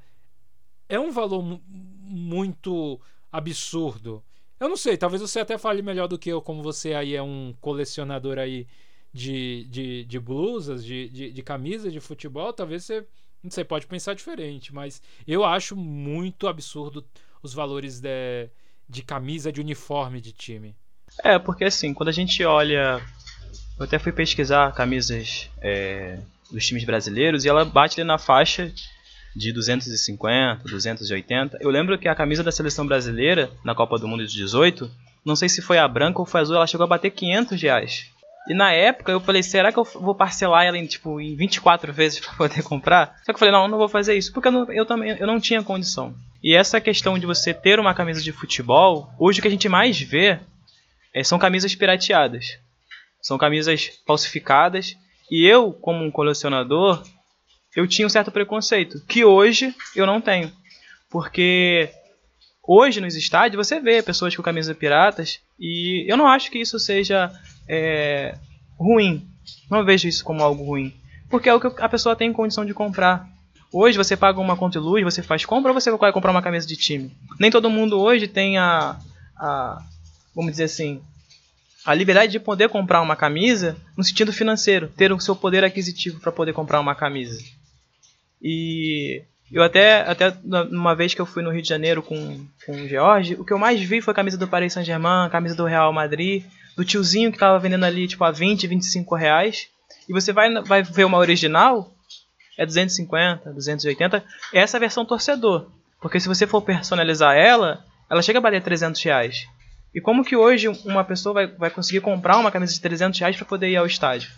é um valor muito absurdo. Eu não sei, talvez você até fale melhor do que eu, como você aí é um colecionador aí de, de, de blusas, de, de, de camisas de futebol, talvez você você pode pensar diferente, mas eu acho muito absurdo os valores de, de camisa de uniforme de time. É, porque assim, quando a gente olha. Eu até fui pesquisar camisas é, dos times brasileiros e ela bate ali na faixa de 250, 280. Eu lembro que a camisa da seleção brasileira na Copa do Mundo de 18, não sei se foi a branca ou foi a azul, ela chegou a bater 500 reais. E na época eu falei, será que eu vou parcelar ela em, tipo, em 24 vezes para poder comprar? Só que eu falei, não, não vou fazer isso, porque eu, não, eu também eu não tinha condição. E essa questão de você ter uma camisa de futebol, hoje o que a gente mais vê é, são camisas pirateadas. São camisas falsificadas. E eu, como um colecionador, eu tinha um certo preconceito, que hoje eu não tenho. Porque hoje nos estádios você vê pessoas com camisas piratas e eu não acho que isso seja é, ruim. Não vejo isso como algo ruim. Porque é o que a pessoa tem condição de comprar. Hoje você paga uma conta de luz, você faz compra ou você vai comprar uma camisa de time? Nem todo mundo hoje tem a, a vamos dizer assim, a liberdade de poder comprar uma camisa no sentido financeiro, ter o seu poder aquisitivo para poder comprar uma camisa. E eu até, até uma vez que eu fui no Rio de Janeiro com, com o George, o que eu mais vi foi a camisa do Paris Saint-Germain, a camisa do Real Madrid, do tiozinho que tava vendendo ali tipo a 20, 25 reais. E você vai, vai ver uma original, é 250, 280. É essa a versão torcedor. Porque se você for personalizar ela, ela chega a bater 300 reais. E como que hoje uma pessoa vai, vai conseguir comprar uma camisa de 300 reais para poder ir ao estádio?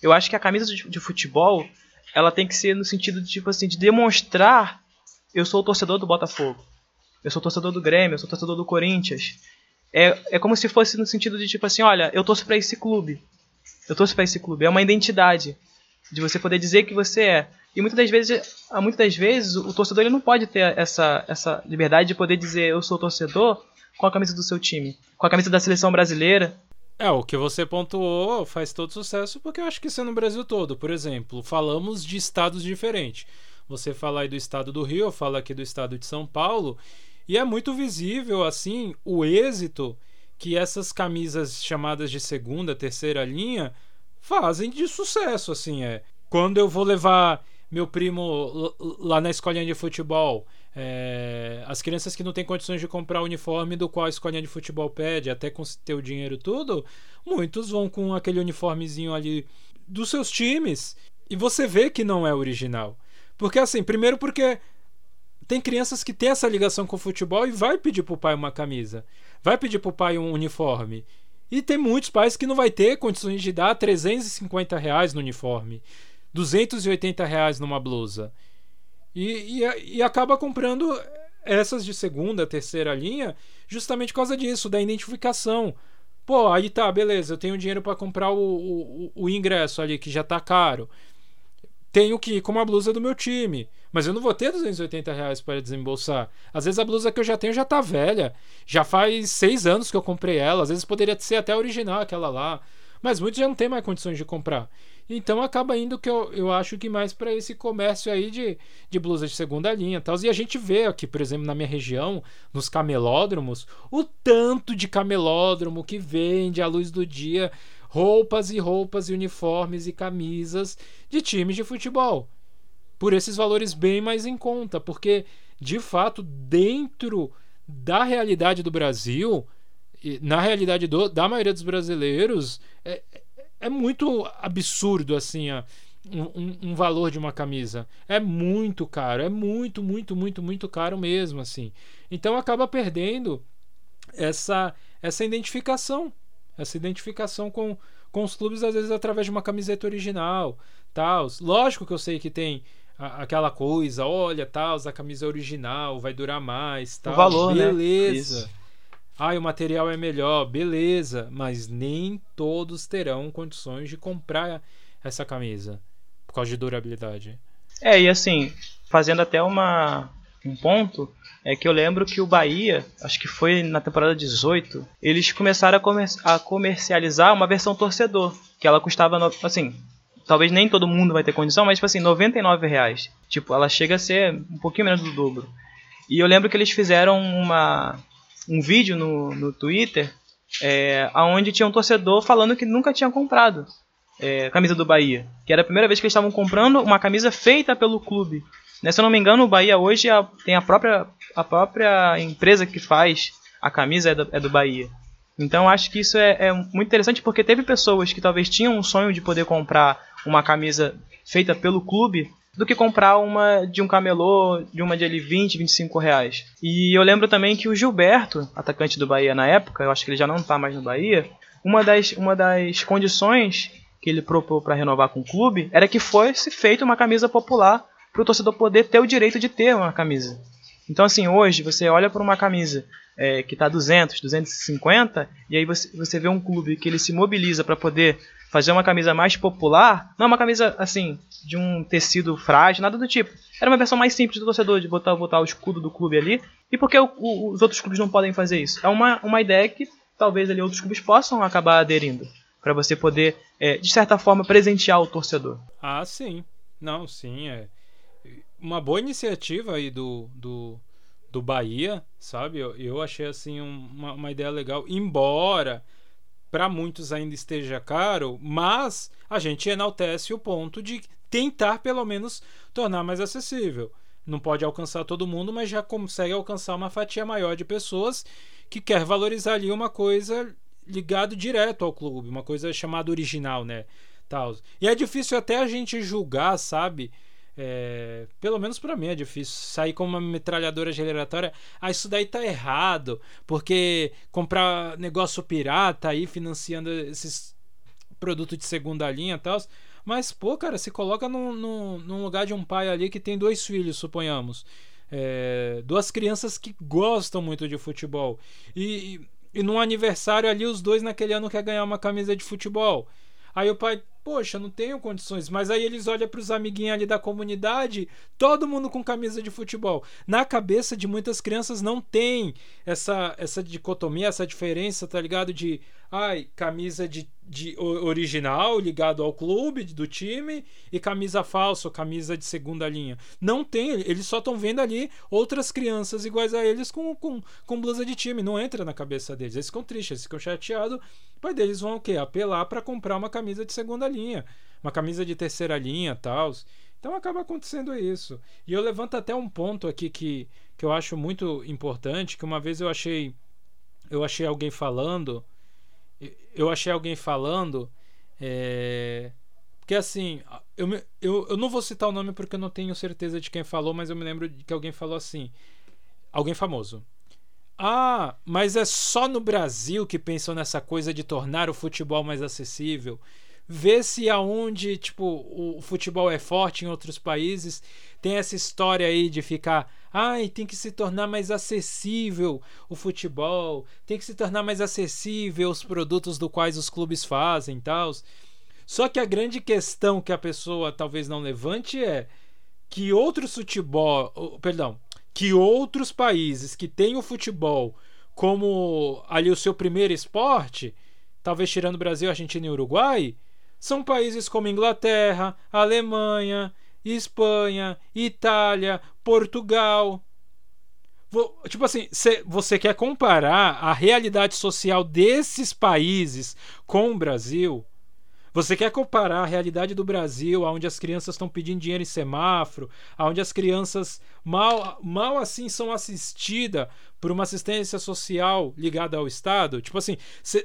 Eu acho que a camisa de, de, futebol ela tem que ser no sentido de tipo assim de demonstrar eu sou o torcedor do Botafogo, eu sou torcedor do Grêmio, eu sou torcedor do Corinthians, é, é como se fosse no sentido de tipo assim, olha, eu torço para esse clube. Eu torço para esse clube. É uma identidade de você poder dizer que você é. E muitas das vezes, muitas das vezes o torcedor ele não pode ter essa, essa liberdade de poder dizer eu sou torcedor com a camisa do seu time, com a camisa da seleção brasileira. É, o que você pontuou faz todo sucesso porque eu acho que isso é no Brasil todo. Por exemplo, falamos de estados diferentes. Você fala aí do estado do Rio, eu falo aqui do estado de São Paulo, e é muito visível, assim, o êxito que essas camisas chamadas de segunda, terceira linha fazem de sucesso, assim, é. Quando eu vou levar meu primo lá na escolinha de futebol, é, as crianças que não têm condições de comprar o uniforme do qual a escolinha de futebol pede, até com o dinheiro tudo, muitos vão com aquele uniformezinho ali dos seus times e você vê que não é original. Porque assim, primeiro porque tem crianças que têm essa ligação com o futebol e vai pedir pro pai uma camisa, vai pedir pro pai um uniforme. E tem muitos pais que não vai ter condições de dar 350 reais no uniforme, 280 reais numa blusa. E, e, e acaba comprando essas de segunda, terceira linha, justamente por causa disso, da identificação. Pô, aí tá, beleza, eu tenho dinheiro para comprar o, o, o, ingresso ali, que já tá caro. Tenho que ir com uma blusa do meu time. Mas eu não vou ter 280 reais para desembolsar. Às vezes a blusa que eu já tenho já tá velha. Já faz seis anos que eu comprei ela. Às vezes poderia ser até original aquela lá. Mas muitos já não tem mais condições de comprar. Então acaba indo que eu, eu acho que mais para esse comércio aí de, de blusas de segunda linha tal. E a gente vê aqui, por exemplo, na minha região, nos camelódromos, o tanto de camelódromo que vende à luz do dia roupas e roupas e uniformes e camisas de times de futebol. Por esses valores bem mais em conta, porque de fato, dentro da realidade do Brasil, na realidade do, da maioria dos brasileiros, é, é muito absurdo assim ó, um, um, valor de uma camisa. É muito caro, é muito, muito, muito, muito caro mesmo assim. Então acaba perdendo essa essa identificação, essa identificação com, com os clubes às vezes através de uma camiseta original, tal. Lógico que eu sei que tem aquela coisa, olha, tal, a camisa original vai durar mais, tal. O valor, né? beleza. Né? Ah, o material é melhor, beleza, mas nem todos terão condições de comprar essa camisa por causa de durabilidade. É, e assim, fazendo até uma um ponto, é que eu lembro que o Bahia, acho que foi na temporada 18, eles começaram a, comer a comercializar uma versão torcedor, que ela custava, no, assim, talvez nem todo mundo vai ter condição, mas tipo assim, 99 reais. Tipo, ela chega a ser um pouquinho menos do dobro. E eu lembro que eles fizeram uma um vídeo no, no Twitter é, onde tinha um torcedor falando que nunca tinha comprado é, camisa do Bahia. Que era a primeira vez que eles estavam comprando uma camisa feita pelo clube. Né, se eu não me engano, o Bahia hoje tem a própria, a própria empresa que faz a camisa é do, é do Bahia. Então acho que isso é, é, muito interessante porque teve pessoas que talvez tinham um sonho de poder comprar uma camisa feita pelo clube do que comprar uma de um camelô, de uma de ali 20, 25 reais. E eu lembro também que o Gilberto, atacante do Bahia na época, eu acho que ele já não está mais no Bahia, uma das, uma das condições que ele propôs para renovar com o clube era que fosse feita uma camisa popular para o torcedor poder ter o direito de ter uma camisa. Então, assim, hoje você olha para uma camisa é, que está 200, 250, e aí você, você vê um clube que ele se mobiliza para poder fazer uma camisa mais popular, não é uma camisa assim, de um tecido frágil, nada do tipo. Era uma versão mais simples do torcedor, de botar, botar o escudo do clube ali. E por que os outros clubes não podem fazer isso? É uma, uma ideia que talvez ali outros clubes possam acabar aderindo. para você poder, é, de certa forma, presentear o torcedor. Ah, sim. Não, sim. É uma boa iniciativa aí do, do, do Bahia, sabe? Eu, eu achei assim uma, uma ideia legal. Embora para muitos ainda esteja caro, mas a gente enaltece o ponto de tentar pelo menos tornar mais acessível. Não pode alcançar todo mundo, mas já consegue alcançar uma fatia maior de pessoas que quer valorizar ali uma coisa ligado direto ao clube, uma coisa chamada original, né? Tal. E é difícil até a gente julgar, sabe? É, pelo menos para mim é difícil sair com uma metralhadora geratória. Ah, isso daí tá errado, porque comprar negócio pirata aí financiando esses produtos de segunda linha e tal. Mas, pô, cara, se coloca num, num, num, lugar de um pai ali que tem dois filhos, suponhamos. É, duas crianças que gostam muito de futebol. E, e, e num aniversário ali, os dois naquele ano quer ganhar uma camisa de futebol. Aí o pai, poxa, não tenho condições. Mas aí eles olham para os amiguinhos ali da comunidade, todo mundo com camisa de futebol. Na cabeça de muitas crianças não tem essa, essa dicotomia, essa diferença, tá ligado? De ai, camisa de, de original ligado ao clube do time e camisa falsa, camisa de segunda linha. Não tem, eles só estão vendo ali outras crianças iguais a eles com, com, com blusa de time. Não entra na cabeça deles. Eles ficam tristes, eles ficam chateados. O pai deles vão o quê? Apelar para comprar uma camisa de segunda linha, uma camisa de terceira linha tal. Então acaba acontecendo isso. E eu levanto até um ponto aqui que, que eu acho muito importante, que uma vez eu achei eu achei alguém falando eu achei alguém falando. É, porque assim, eu, eu, eu não vou citar o nome porque eu não tenho certeza de quem falou, mas eu me lembro de que alguém falou assim. Alguém famoso. Ah, mas é só no Brasil que pensam nessa coisa de tornar o futebol mais acessível ver se aonde tipo o futebol é forte em outros países tem essa história aí de ficar ai tem que se tornar mais acessível o futebol tem que se tornar mais acessível os produtos do quais os clubes fazem tal. Só que a grande questão que a pessoa talvez não levante é que outros futebol perdão que outros países que têm o futebol como ali o seu primeiro esporte talvez tirando Brasil, Argentina e Uruguai, são países como Inglaterra, Alemanha, Espanha, Itália, Portugal. Tipo assim, você quer comparar a realidade social desses países com o Brasil? Você quer comparar a realidade do Brasil, onde as crianças estão pedindo dinheiro em semáforo, onde as crianças mal, mal assim são assistidas por uma assistência social ligada ao Estado? Tipo assim,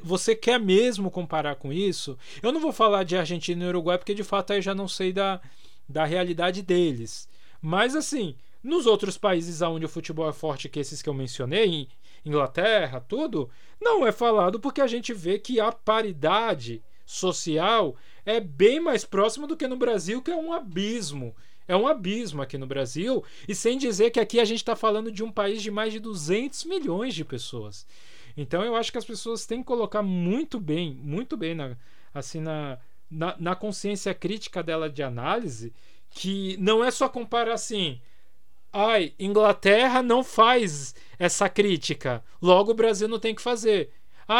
você quer mesmo comparar com isso? Eu não vou falar de Argentina e Uruguai, porque de fato aí já não sei da, da realidade deles. Mas assim, nos outros países onde o futebol é forte que esses que eu mencionei, Inglaterra, tudo, não é falado porque a gente vê que a paridade social é bem mais próximo do que no Brasil, que é um abismo. É um abismo aqui no Brasil, e sem dizer que aqui a gente está falando de um país de mais de 200 milhões de pessoas. Então eu acho que as pessoas têm que colocar muito bem, muito bem na, assim na, na, na consciência crítica dela de análise, que não é só comparar assim, ai, Inglaterra não faz essa crítica, logo o Brasil não tem que fazer.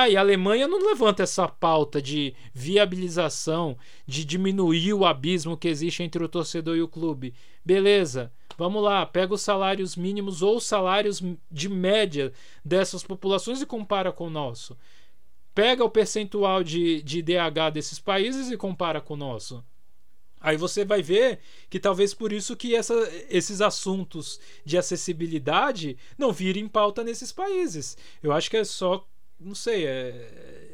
E a Alemanha não levanta essa pauta de viabilização, de diminuir o abismo que existe entre o torcedor e o clube. Beleza, vamos lá, pega os salários mínimos ou salários de média dessas populações e compara com o nosso. Pega o percentual de, de DH desses países e compara com o nosso. Aí você vai ver que talvez por isso que essa, esses assuntos de acessibilidade não virem pauta nesses países. Eu acho que é só não sei, é,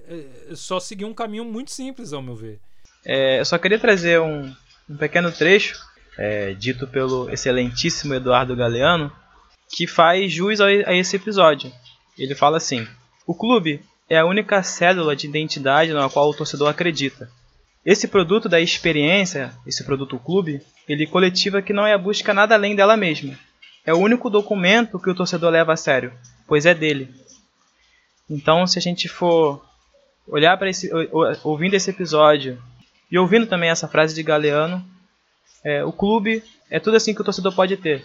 é, é, só seguir um caminho muito simples, ao meu ver. É, eu só queria trazer um, um pequeno trecho, é, dito pelo excelentíssimo Eduardo Galeano, que faz jus a, a esse episódio. Ele fala assim: O clube é a única cédula de identidade na qual o torcedor acredita. Esse produto da experiência, esse produto clube, ele coletiva que não é a busca nada além dela mesma. É o único documento que o torcedor leva a sério, pois é dele, então, se a gente for olhar para esse, ouvindo esse episódio e ouvindo também essa frase de Galeano, é, o clube é tudo assim que o torcedor pode ter.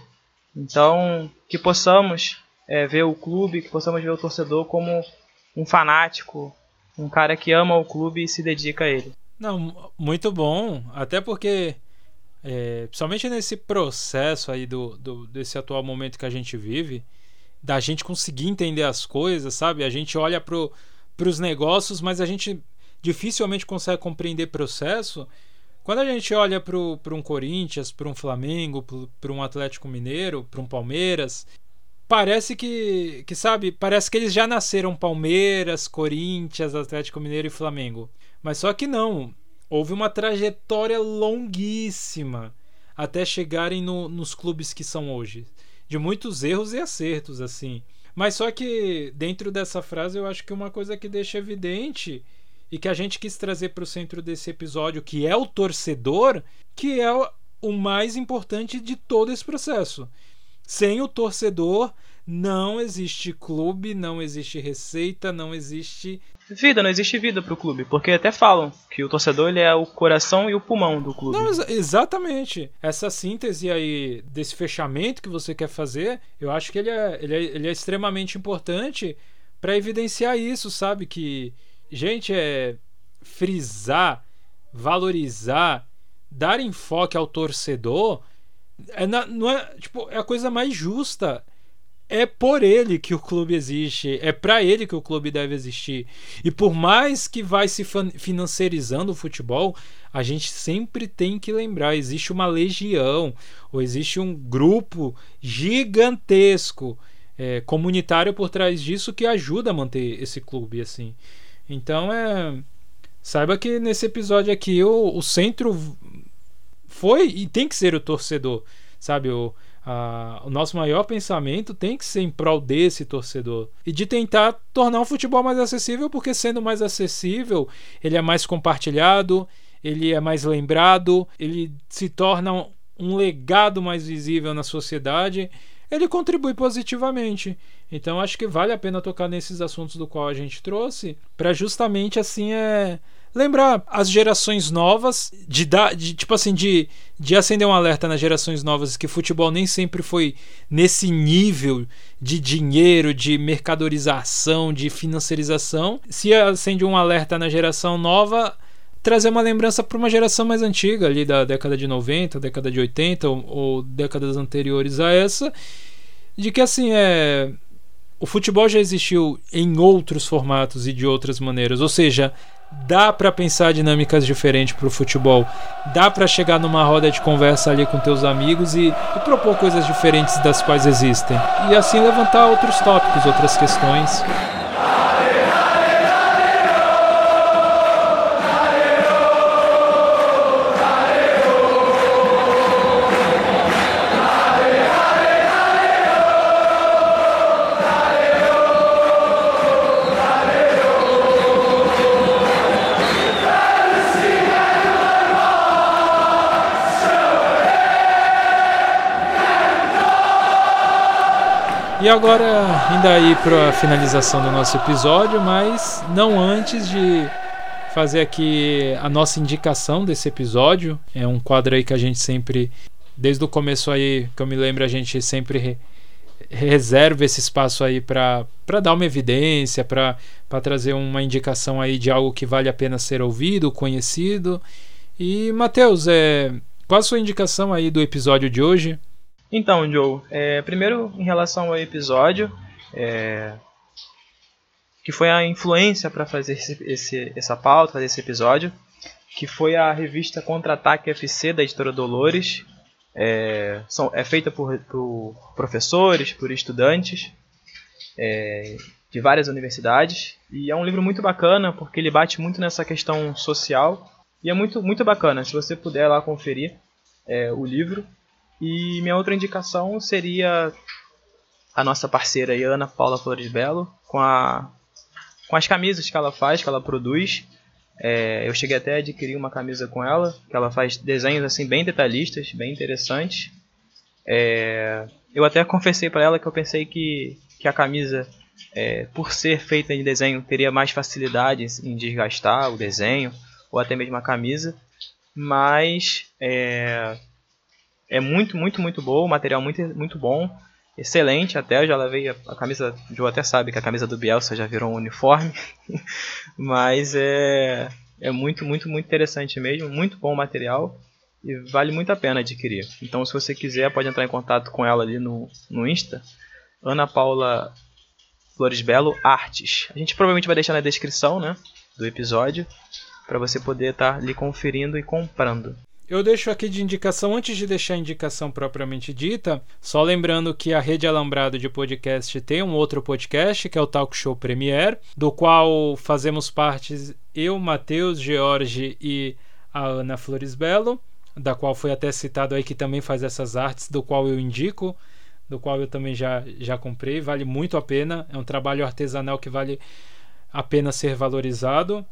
Então, que possamos é, ver o clube, que possamos ver o torcedor como um fanático, um cara que ama o clube e se dedica a ele. Não, muito bom, até porque é, principalmente nesse processo aí do, do, desse atual momento que a gente vive, da gente conseguir entender as coisas, sabe? A gente olha pro, pros negócios, mas a gente dificilmente consegue compreender processo. Quando a gente olha para um Corinthians, para um Flamengo, para um Atlético Mineiro, para um Palmeiras, parece que, que, sabe, parece que eles já nasceram Palmeiras, Corinthians, Atlético Mineiro e Flamengo. Mas só que não. Houve uma trajetória longuíssima até chegarem no, nos clubes que são hoje de muitos erros e acertos, assim. Mas só que dentro dessa frase eu acho que uma coisa que deixa evidente e que a gente quis trazer para o centro desse episódio, que é o torcedor, que é o mais importante de todo esse processo. Sem o torcedor, não existe clube, não existe receita, não existe vida, não existe vida pro clube, porque até falam que o torcedor ele é o coração e o pulmão do clube. Não, exatamente. Essa síntese aí desse fechamento que você quer fazer, eu acho que ele é, ele é, ele é extremamente importante para evidenciar isso, sabe? Que, gente, é frisar, valorizar, dar enfoque ao torcedor é na, não é, tipo, é a coisa mais justa. É por ele que o clube existe, é para ele que o clube deve existir. E por mais que vai se financiarizando o futebol, a gente sempre tem que lembrar, existe uma legião, ou existe um grupo gigantesco é, comunitário por trás disso que ajuda a manter esse clube assim. Então é saiba que nesse episódio aqui o, o centro foi e tem que ser o torcedor, sabe? O, a, o nosso maior pensamento tem que ser em prol desse torcedor e de tentar tornar o futebol mais acessível, porque sendo mais acessível, ele é mais compartilhado, ele é mais lembrado, ele se torna um, um legado mais visível na sociedade, ele contribui positivamente. Então acho que vale a pena tocar nesses assuntos do qual a gente trouxe, para justamente assim é lembrar as gerações novas, de dar, de, tipo assim, de, de acender um alerta nas gerações novas que futebol nem sempre foi nesse nível de dinheiro, de mercadorização, de financiarização. Se acende um alerta na geração nova, trazer uma lembrança para uma geração mais antiga, ali da década de 90, década de 80 ou, ou décadas anteriores a essa, de que assim é o futebol já existiu em outros formatos e de outras maneiras, ou seja, dá para pensar dinâmicas diferentes para o futebol, dá para chegar numa roda de conversa ali com teus amigos e, e, propor coisas diferentes das quais existem e assim levantar outros tópicos, outras questões. E agora, ainda aí para a finalização do nosso episódio, mas não antes de fazer aqui a nossa indicação desse episódio. É um quadro aí que a gente sempre, desde o começo aí, que eu me lembro, a gente sempre re reserva esse espaço aí para dar uma evidência, para trazer uma indicação aí de algo que vale a pena ser ouvido, conhecido. E, Matheus, é, qual a sua indicação aí do episódio de hoje? Então, Joe, é, primeiro em relação ao episódio, é, que foi a influência para fazer esse, esse, essa pauta, fazer esse episódio, que foi a revista Contra-Ataque FC da editora Dolores. É, são, é feita por, por, professores, por estudantes é, de várias universidades e é um livro muito bacana porque ele bate muito nessa questão social e é muito, muito bacana. Se você puder lá conferir é, o livro, e minha outra indicação seria a nossa parceira Ana Paula Flores Belo, com, a, com as camisas que ela faz, que ela produz. É, eu cheguei até a adquirir uma camisa com ela, que ela faz desenhos assim bem detalhistas, bem interessantes. É, eu até confessei para ela que eu pensei que, que a camisa, é, por ser feita em desenho, teria mais facilidade em desgastar o desenho, ou até mesmo a camisa. Mas é, muito, muito, muito boa, o material muito, muito bom, excelente até, eu já lavei a, a camisa, o Joe até sabe que a camisa do Bielsa já virou um uniforme, [laughs] mas é, é muito, muito, muito interessante mesmo, muito bom material e vale muito a pena adquirir. Então se você quiser pode entrar em contato com ela ali no, no Insta, Ana Paula Flores Belo Artes. A gente provavelmente vai deixar na descrição né, do episódio para você poder estar tá ali conferindo e comprando. Eu deixo aqui de indicação, antes de deixar a indicação propriamente dita, só lembrando que a Rede Alambrado de Podcast tem um outro podcast, que é o Talk Show Premier, do qual fazemos parte eu, Matheus, George e a Ana Flores Belo, da qual foi até citado aí que também faz essas artes, do qual eu indico, do qual eu também já, já comprei, vale muito a pena, é um trabalho artesanal que vale a pena ser valorizado.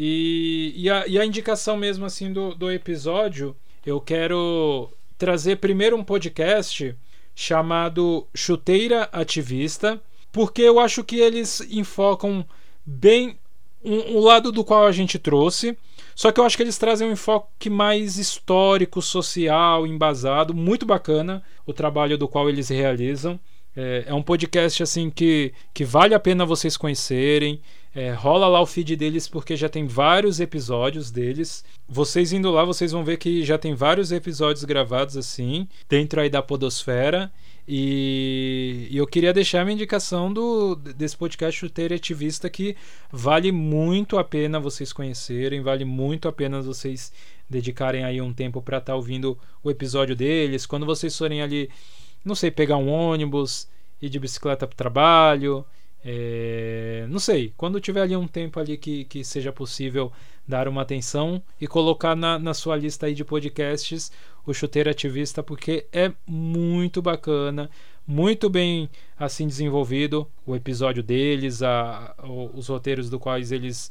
E, e, a, e a indicação mesmo assim do, do episódio, eu quero trazer primeiro um podcast chamado Chuteira Ativista, porque eu acho que eles enfocam bem um, lado do qual a gente trouxe, só que eu acho que eles trazem um enfoque mais histórico, social, embasado, muito bacana o trabalho do qual eles realizam. É, é um podcast assim que, que vale a pena vocês conhecerem. É, rola lá o feed deles porque já tem vários episódios deles. Vocês indo lá, vocês vão ver que já tem vários episódios gravados assim, dentro aí da Podosfera. E, e eu queria deixar a minha indicação do, desse podcast Chuteiro Ativista que vale muito a pena vocês conhecerem, vale muito a pena vocês dedicarem aí um tempo para estar tá ouvindo o episódio deles. Quando vocês forem ali, não sei, pegar um ônibus, ir de bicicleta para o trabalho, é, não sei, quando tiver ali um tempo ali que, que seja possível dar uma atenção e colocar na, na sua lista aí de podcasts o Chuteiro Ativista, porque é muito bacana, muito bem assim desenvolvido o episódio deles, a, os roteiros do quais eles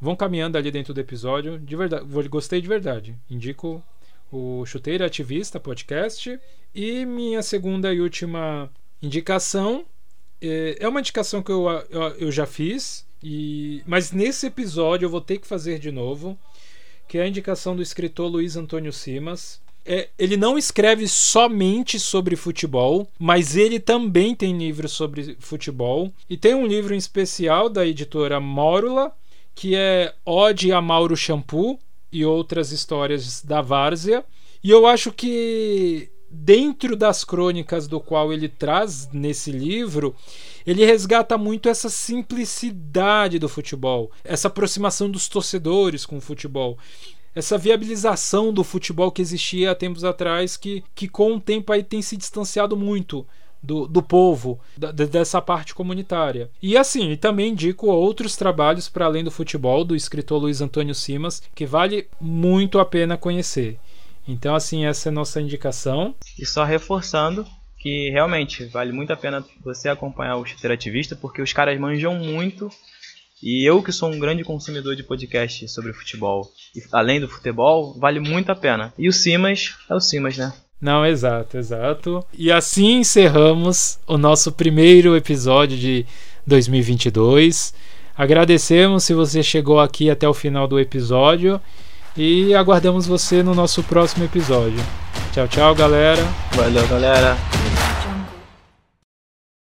vão caminhando ali dentro do episódio. De verdade, gostei de verdade. Indico o Chuteiro Ativista podcast. E minha segunda e última indicação é uma indicação que eu, eu, eu já fiz, e, mas nesse episódio eu vou ter que fazer de novo, que é a indicação do escritor Luiz Antônio Simas. É, ele não escreve somente sobre futebol, mas ele também tem livros sobre futebol. E tem um livro em especial da editora Mórula, que é Ode a Mauro Shampoo e outras histórias da Várzea. E eu acho que dentro das crônicas do qual ele traz nesse livro, ele resgata muito essa simplicidade do futebol, essa aproximação dos torcedores com o futebol. Essa viabilização do futebol que existia há tempos atrás, que, que com o tempo aí tem se distanciado muito do, do povo, da, dessa parte comunitária. E assim, também indico outros trabalhos para além do futebol, do escritor Luiz Antônio Simas, que vale muito a pena conhecer. Então, assim, essa é a nossa indicação. E só reforçando que realmente vale muito a pena você acompanhar o Chuteiro Ativista, porque os caras manjam muito. E eu, que sou um grande consumidor de podcast sobre futebol, e além do futebol, vale muito a pena. E o Simas é o Simas, né? Não, exato, exato. E assim encerramos o nosso primeiro episódio de 2022. Agradecemos se você chegou aqui até o final do episódio e aguardamos você no nosso próximo episódio. Tchau, tchau, galera. Valeu, galera.